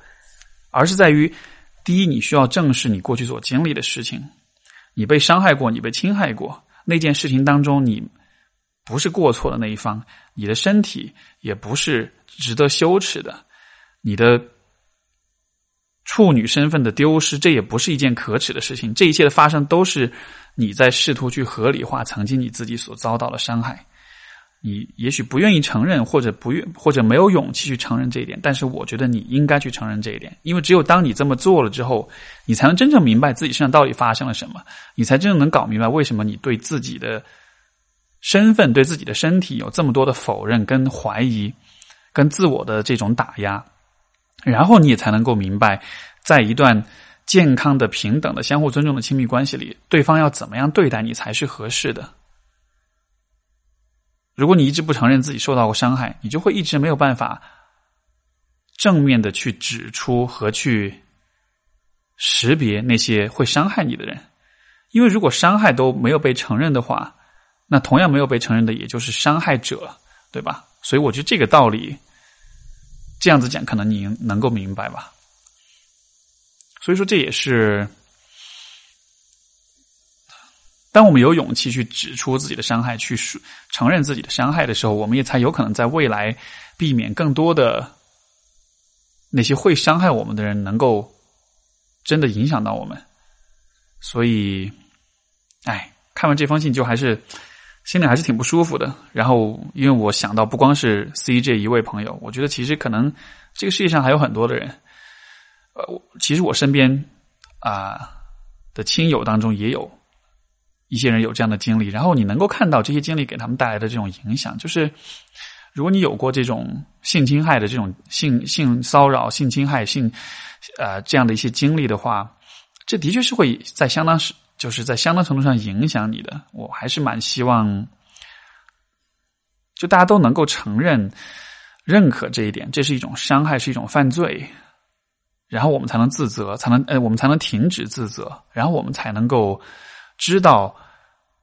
而是在于，第一，你需要正视你过去所经历的事情，你被伤害过，你被侵害过，那件事情当中，你不是过错的那一方，你的身体也不是值得羞耻的，你的处女身份的丢失，这也不是一件可耻的事情，这一切的发生都是你在试图去合理化曾经你自己所遭到的伤害。你也许不愿意承认，或者不愿，或者没有勇气去承认这一点。但是，我觉得你应该去承认这一点，因为只有当你这么做了之后，你才能真正明白自己身上到底发生了什么，你才真正能搞明白为什么你对自己的身份、对自己的身体有这么多的否认、跟怀疑、跟自我的这种打压。然后，你也才能够明白，在一段健康的、平等的、相互尊重的亲密关系里，对方要怎么样对待你才是合适的。如果你一直不承认自己受到过伤害，你就会一直没有办法正面的去指出和去识别那些会伤害你的人，因为如果伤害都没有被承认的话，那同样没有被承认的也就是伤害者，对吧？所以我觉得这个道理这样子讲，可能你能够明白吧。所以说，这也是。当我们有勇气去指出自己的伤害，去承认自己的伤害的时候，我们也才有可能在未来避免更多的那些会伤害我们的人能够真的影响到我们。所以，哎，看完这封信就还是心里还是挺不舒服的。然后，因为我想到不光是 C 这一位朋友，我觉得其实可能这个世界上还有很多的人。呃，我其实我身边啊的亲友当中也有。一些人有这样的经历，然后你能够看到这些经历给他们带来的这种影响，就是如果你有过这种性侵害的这种性性骚扰、性侵害、性呃这样的一些经历的话，这的确是会在相当是就是在相当程度上影响你的。我还是蛮希望，就大家都能够承认、认可这一点，这是一种伤害，是一种犯罪，然后我们才能自责，才能呃我们才能停止自责，然后我们才能够。知道，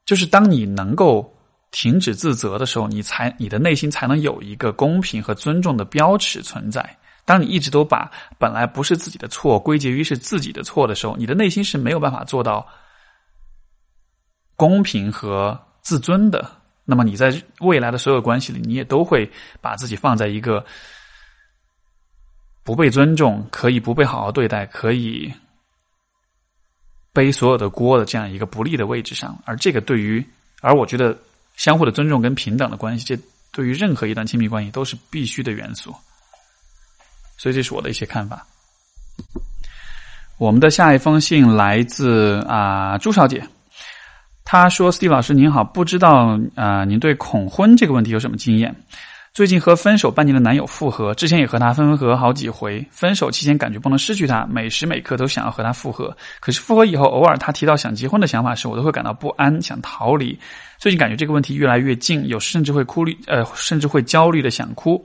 就是当你能够停止自责的时候，你才你的内心才能有一个公平和尊重的标尺存在。当你一直都把本来不是自己的错归结于是自己的错的时候，你的内心是没有办法做到公平和自尊的。那么你在未来的所有关系里，你也都会把自己放在一个不被尊重、可以不被好好对待、可以。背所有的锅的这样一个不利的位置上，而这个对于，而我觉得相互的尊重跟平等的关系，这对于任何一段亲密关系都是必须的元素。所以这是我的一些看法。我们的下一封信来自啊朱小姐，她说：“Steve 老师您好，不知道啊您对恐婚这个问题有什么经验？”最近和分手半年的男友复合，之前也和他分合好几回。分手期间感觉不能失去他，每时每刻都想要和他复合。可是复合以后，偶尔他提到想结婚的想法时，我都会感到不安，想逃离。最近感觉这个问题越来越近，有甚至会哭虑，呃，甚至会焦虑的想哭。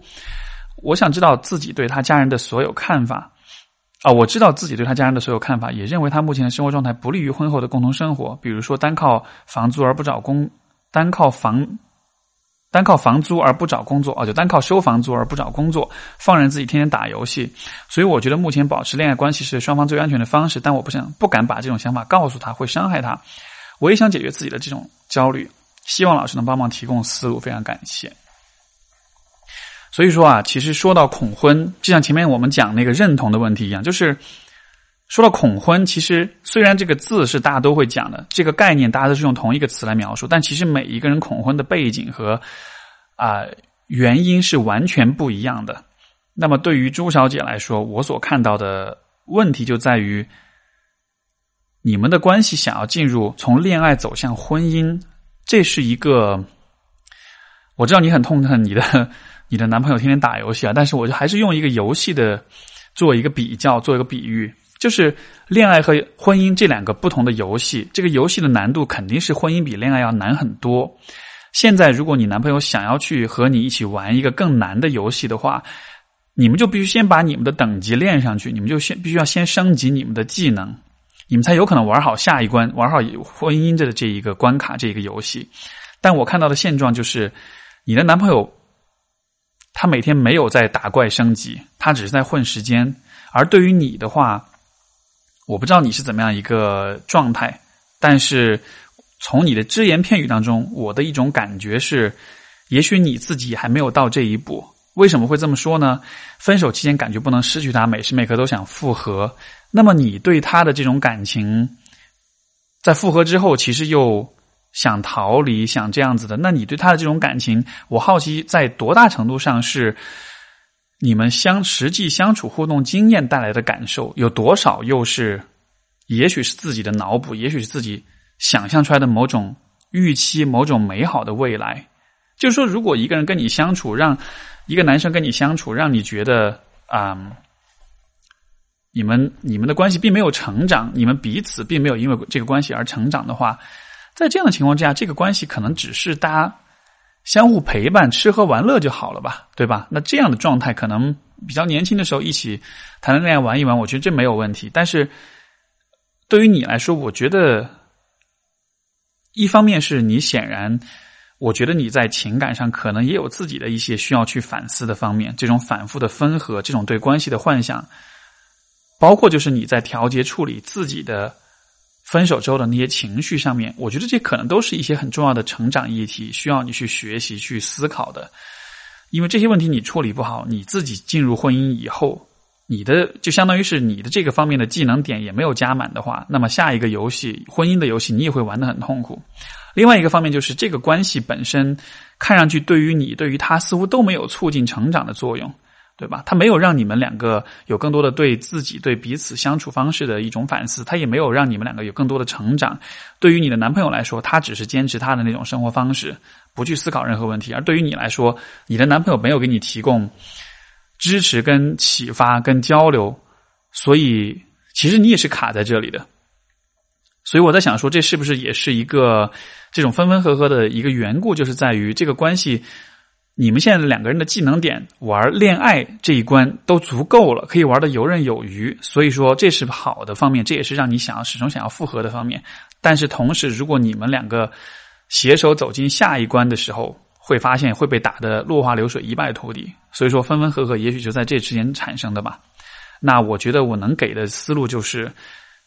我想知道自己对他家人的所有看法。啊，我知道自己对他家人的所有看法，也认为他目前的生活状态不利于婚后的共同生活。比如说，单靠房租而不找工，单靠房。单靠房租而不找工作，哦，就单靠收房租而不找工作，放任自己天天打游戏。所以我觉得目前保持恋爱关系是双方最安全的方式。但我不想不敢把这种想法告诉他，会伤害他。我也想解决自己的这种焦虑，希望老师能帮忙提供思路，非常感谢。所以说啊，其实说到恐婚，就像前面我们讲那个认同的问题一样，就是说到恐婚，其实虽然这个字是大家都会讲的，这个概念大家都是用同一个词来描述，但其实每一个人恐婚的背景和啊，原因是完全不一样的。那么对于朱小姐来说，我所看到的问题就在于，你们的关系想要进入从恋爱走向婚姻，这是一个。我知道你很痛恨你的 你的男朋友天天打游戏啊，但是我就还是用一个游戏的做一个比较，做一个比喻，就是恋爱和婚姻这两个不同的游戏，这个游戏的难度肯定是婚姻比恋爱要难很多。现在，如果你男朋友想要去和你一起玩一个更难的游戏的话，你们就必须先把你们的等级练上去，你们就先必须要先升级你们的技能，你们才有可能玩好下一关，玩好婚姻的这一个关卡这一个游戏。但我看到的现状就是，你的男朋友他每天没有在打怪升级，他只是在混时间。而对于你的话，我不知道你是怎么样一个状态，但是。从你的只言片语当中，我的一种感觉是，也许你自己还没有到这一步。为什么会这么说呢？分手期间感觉不能失去他，每时每刻都想复合。那么你对他的这种感情，在复合之后，其实又想逃离，想这样子的，那你对他的这种感情，我好奇在多大程度上是你们相实际相处互动经验带来的感受，有多少又是也许是自己的脑补，也许是自己想象出来的某种预期，某种美好的未来。就是说，如果一个人跟你相处，让一个男生跟你相处，让你觉得啊，你们你们的关系并没有成长，你们彼此并没有因为这个关系而成长的话。在这样的情况之下，这个关系可能只是大家相互陪伴、吃喝玩乐就好了吧，对吧？那这样的状态可能比较年轻的时候一起谈谈恋爱、玩一玩，我觉得这没有问题。但是对于你来说，我觉得一方面是你显然，我觉得你在情感上可能也有自己的一些需要去反思的方面，这种反复的分合，这种对关系的幻想，包括就是你在调节处理自己的。分手之后的那些情绪上面，我觉得这可能都是一些很重要的成长议题，需要你去学习、去思考的。因为这些问题你处理不好，你自己进入婚姻以后，你的就相当于是你的这个方面的技能点也没有加满的话，那么下一个游戏婚姻的游戏你也会玩得很痛苦。另外一个方面就是这个关系本身看上去对于你、对于他似乎都没有促进成长的作用。对吧？他没有让你们两个有更多的对自己、对彼此相处方式的一种反思，他也没有让你们两个有更多的成长。对于你的男朋友来说，他只是坚持他的那种生活方式，不去思考任何问题；而对于你来说，你的男朋友没有给你提供支持、跟启发、跟交流，所以其实你也是卡在这里的。所以我在想说，这是不是也是一个这种分分合合的一个缘故？就是在于这个关系。你们现在两个人的技能点玩恋爱这一关都足够了，可以玩的游刃有余，所以说这是好的方面，这也是让你想要始终想要复合的方面。但是同时，如果你们两个携手走进下一关的时候，会发现会被打得落花流水、一败涂地。所以说分分合合，也许就在这之间产生的吧。那我觉得我能给的思路就是。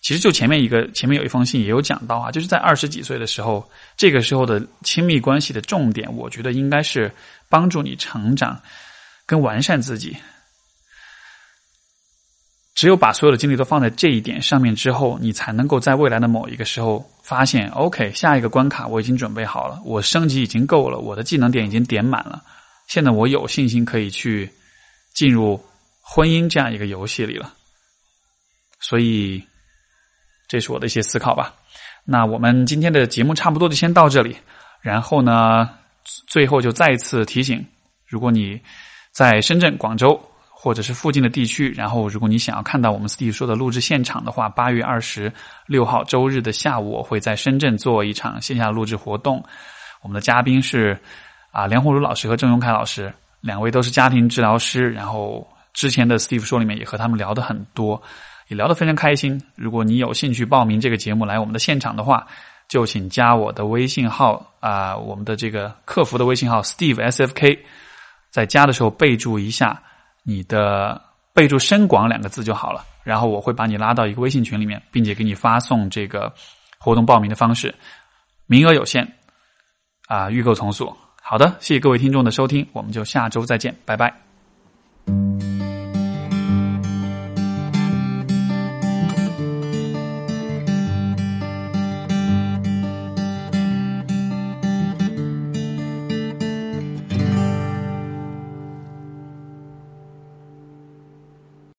其实就前面一个，前面有一封信也有讲到啊，就是在二十几岁的时候，这个时候的亲密关系的重点，我觉得应该是帮助你成长，跟完善自己。只有把所有的精力都放在这一点上面之后，你才能够在未来的某一个时候发现，OK，下一个关卡我已经准备好了，我升级已经够了，我的技能点已经点满了，现在我有信心可以去进入婚姻这样一个游戏里了。所以。这是我的一些思考吧。那我们今天的节目差不多就先到这里。然后呢，最后就再一次提醒：如果你在深圳、广州或者是附近的地区，然后如果你想要看到我们 Steve 说的录制现场的话，八月二十六号周日的下午，我会在深圳做一场线下录制活动。我们的嘉宾是啊梁红茹老师和郑永凯老师，两位都是家庭治疗师。然后之前的 Steve 说里面也和他们聊的很多。也聊得非常开心。如果你有兴趣报名这个节目来我们的现场的话，就请加我的微信号啊，我们的这个客服的微信号 Steve S F K，在加的时候备注一下你的备注“深广”两个字就好了。然后我会把你拉到一个微信群里面，并且给你发送这个活动报名的方式，名额有限啊，预购从速。好的，谢谢各位听众的收听，我们就下周再见，拜拜。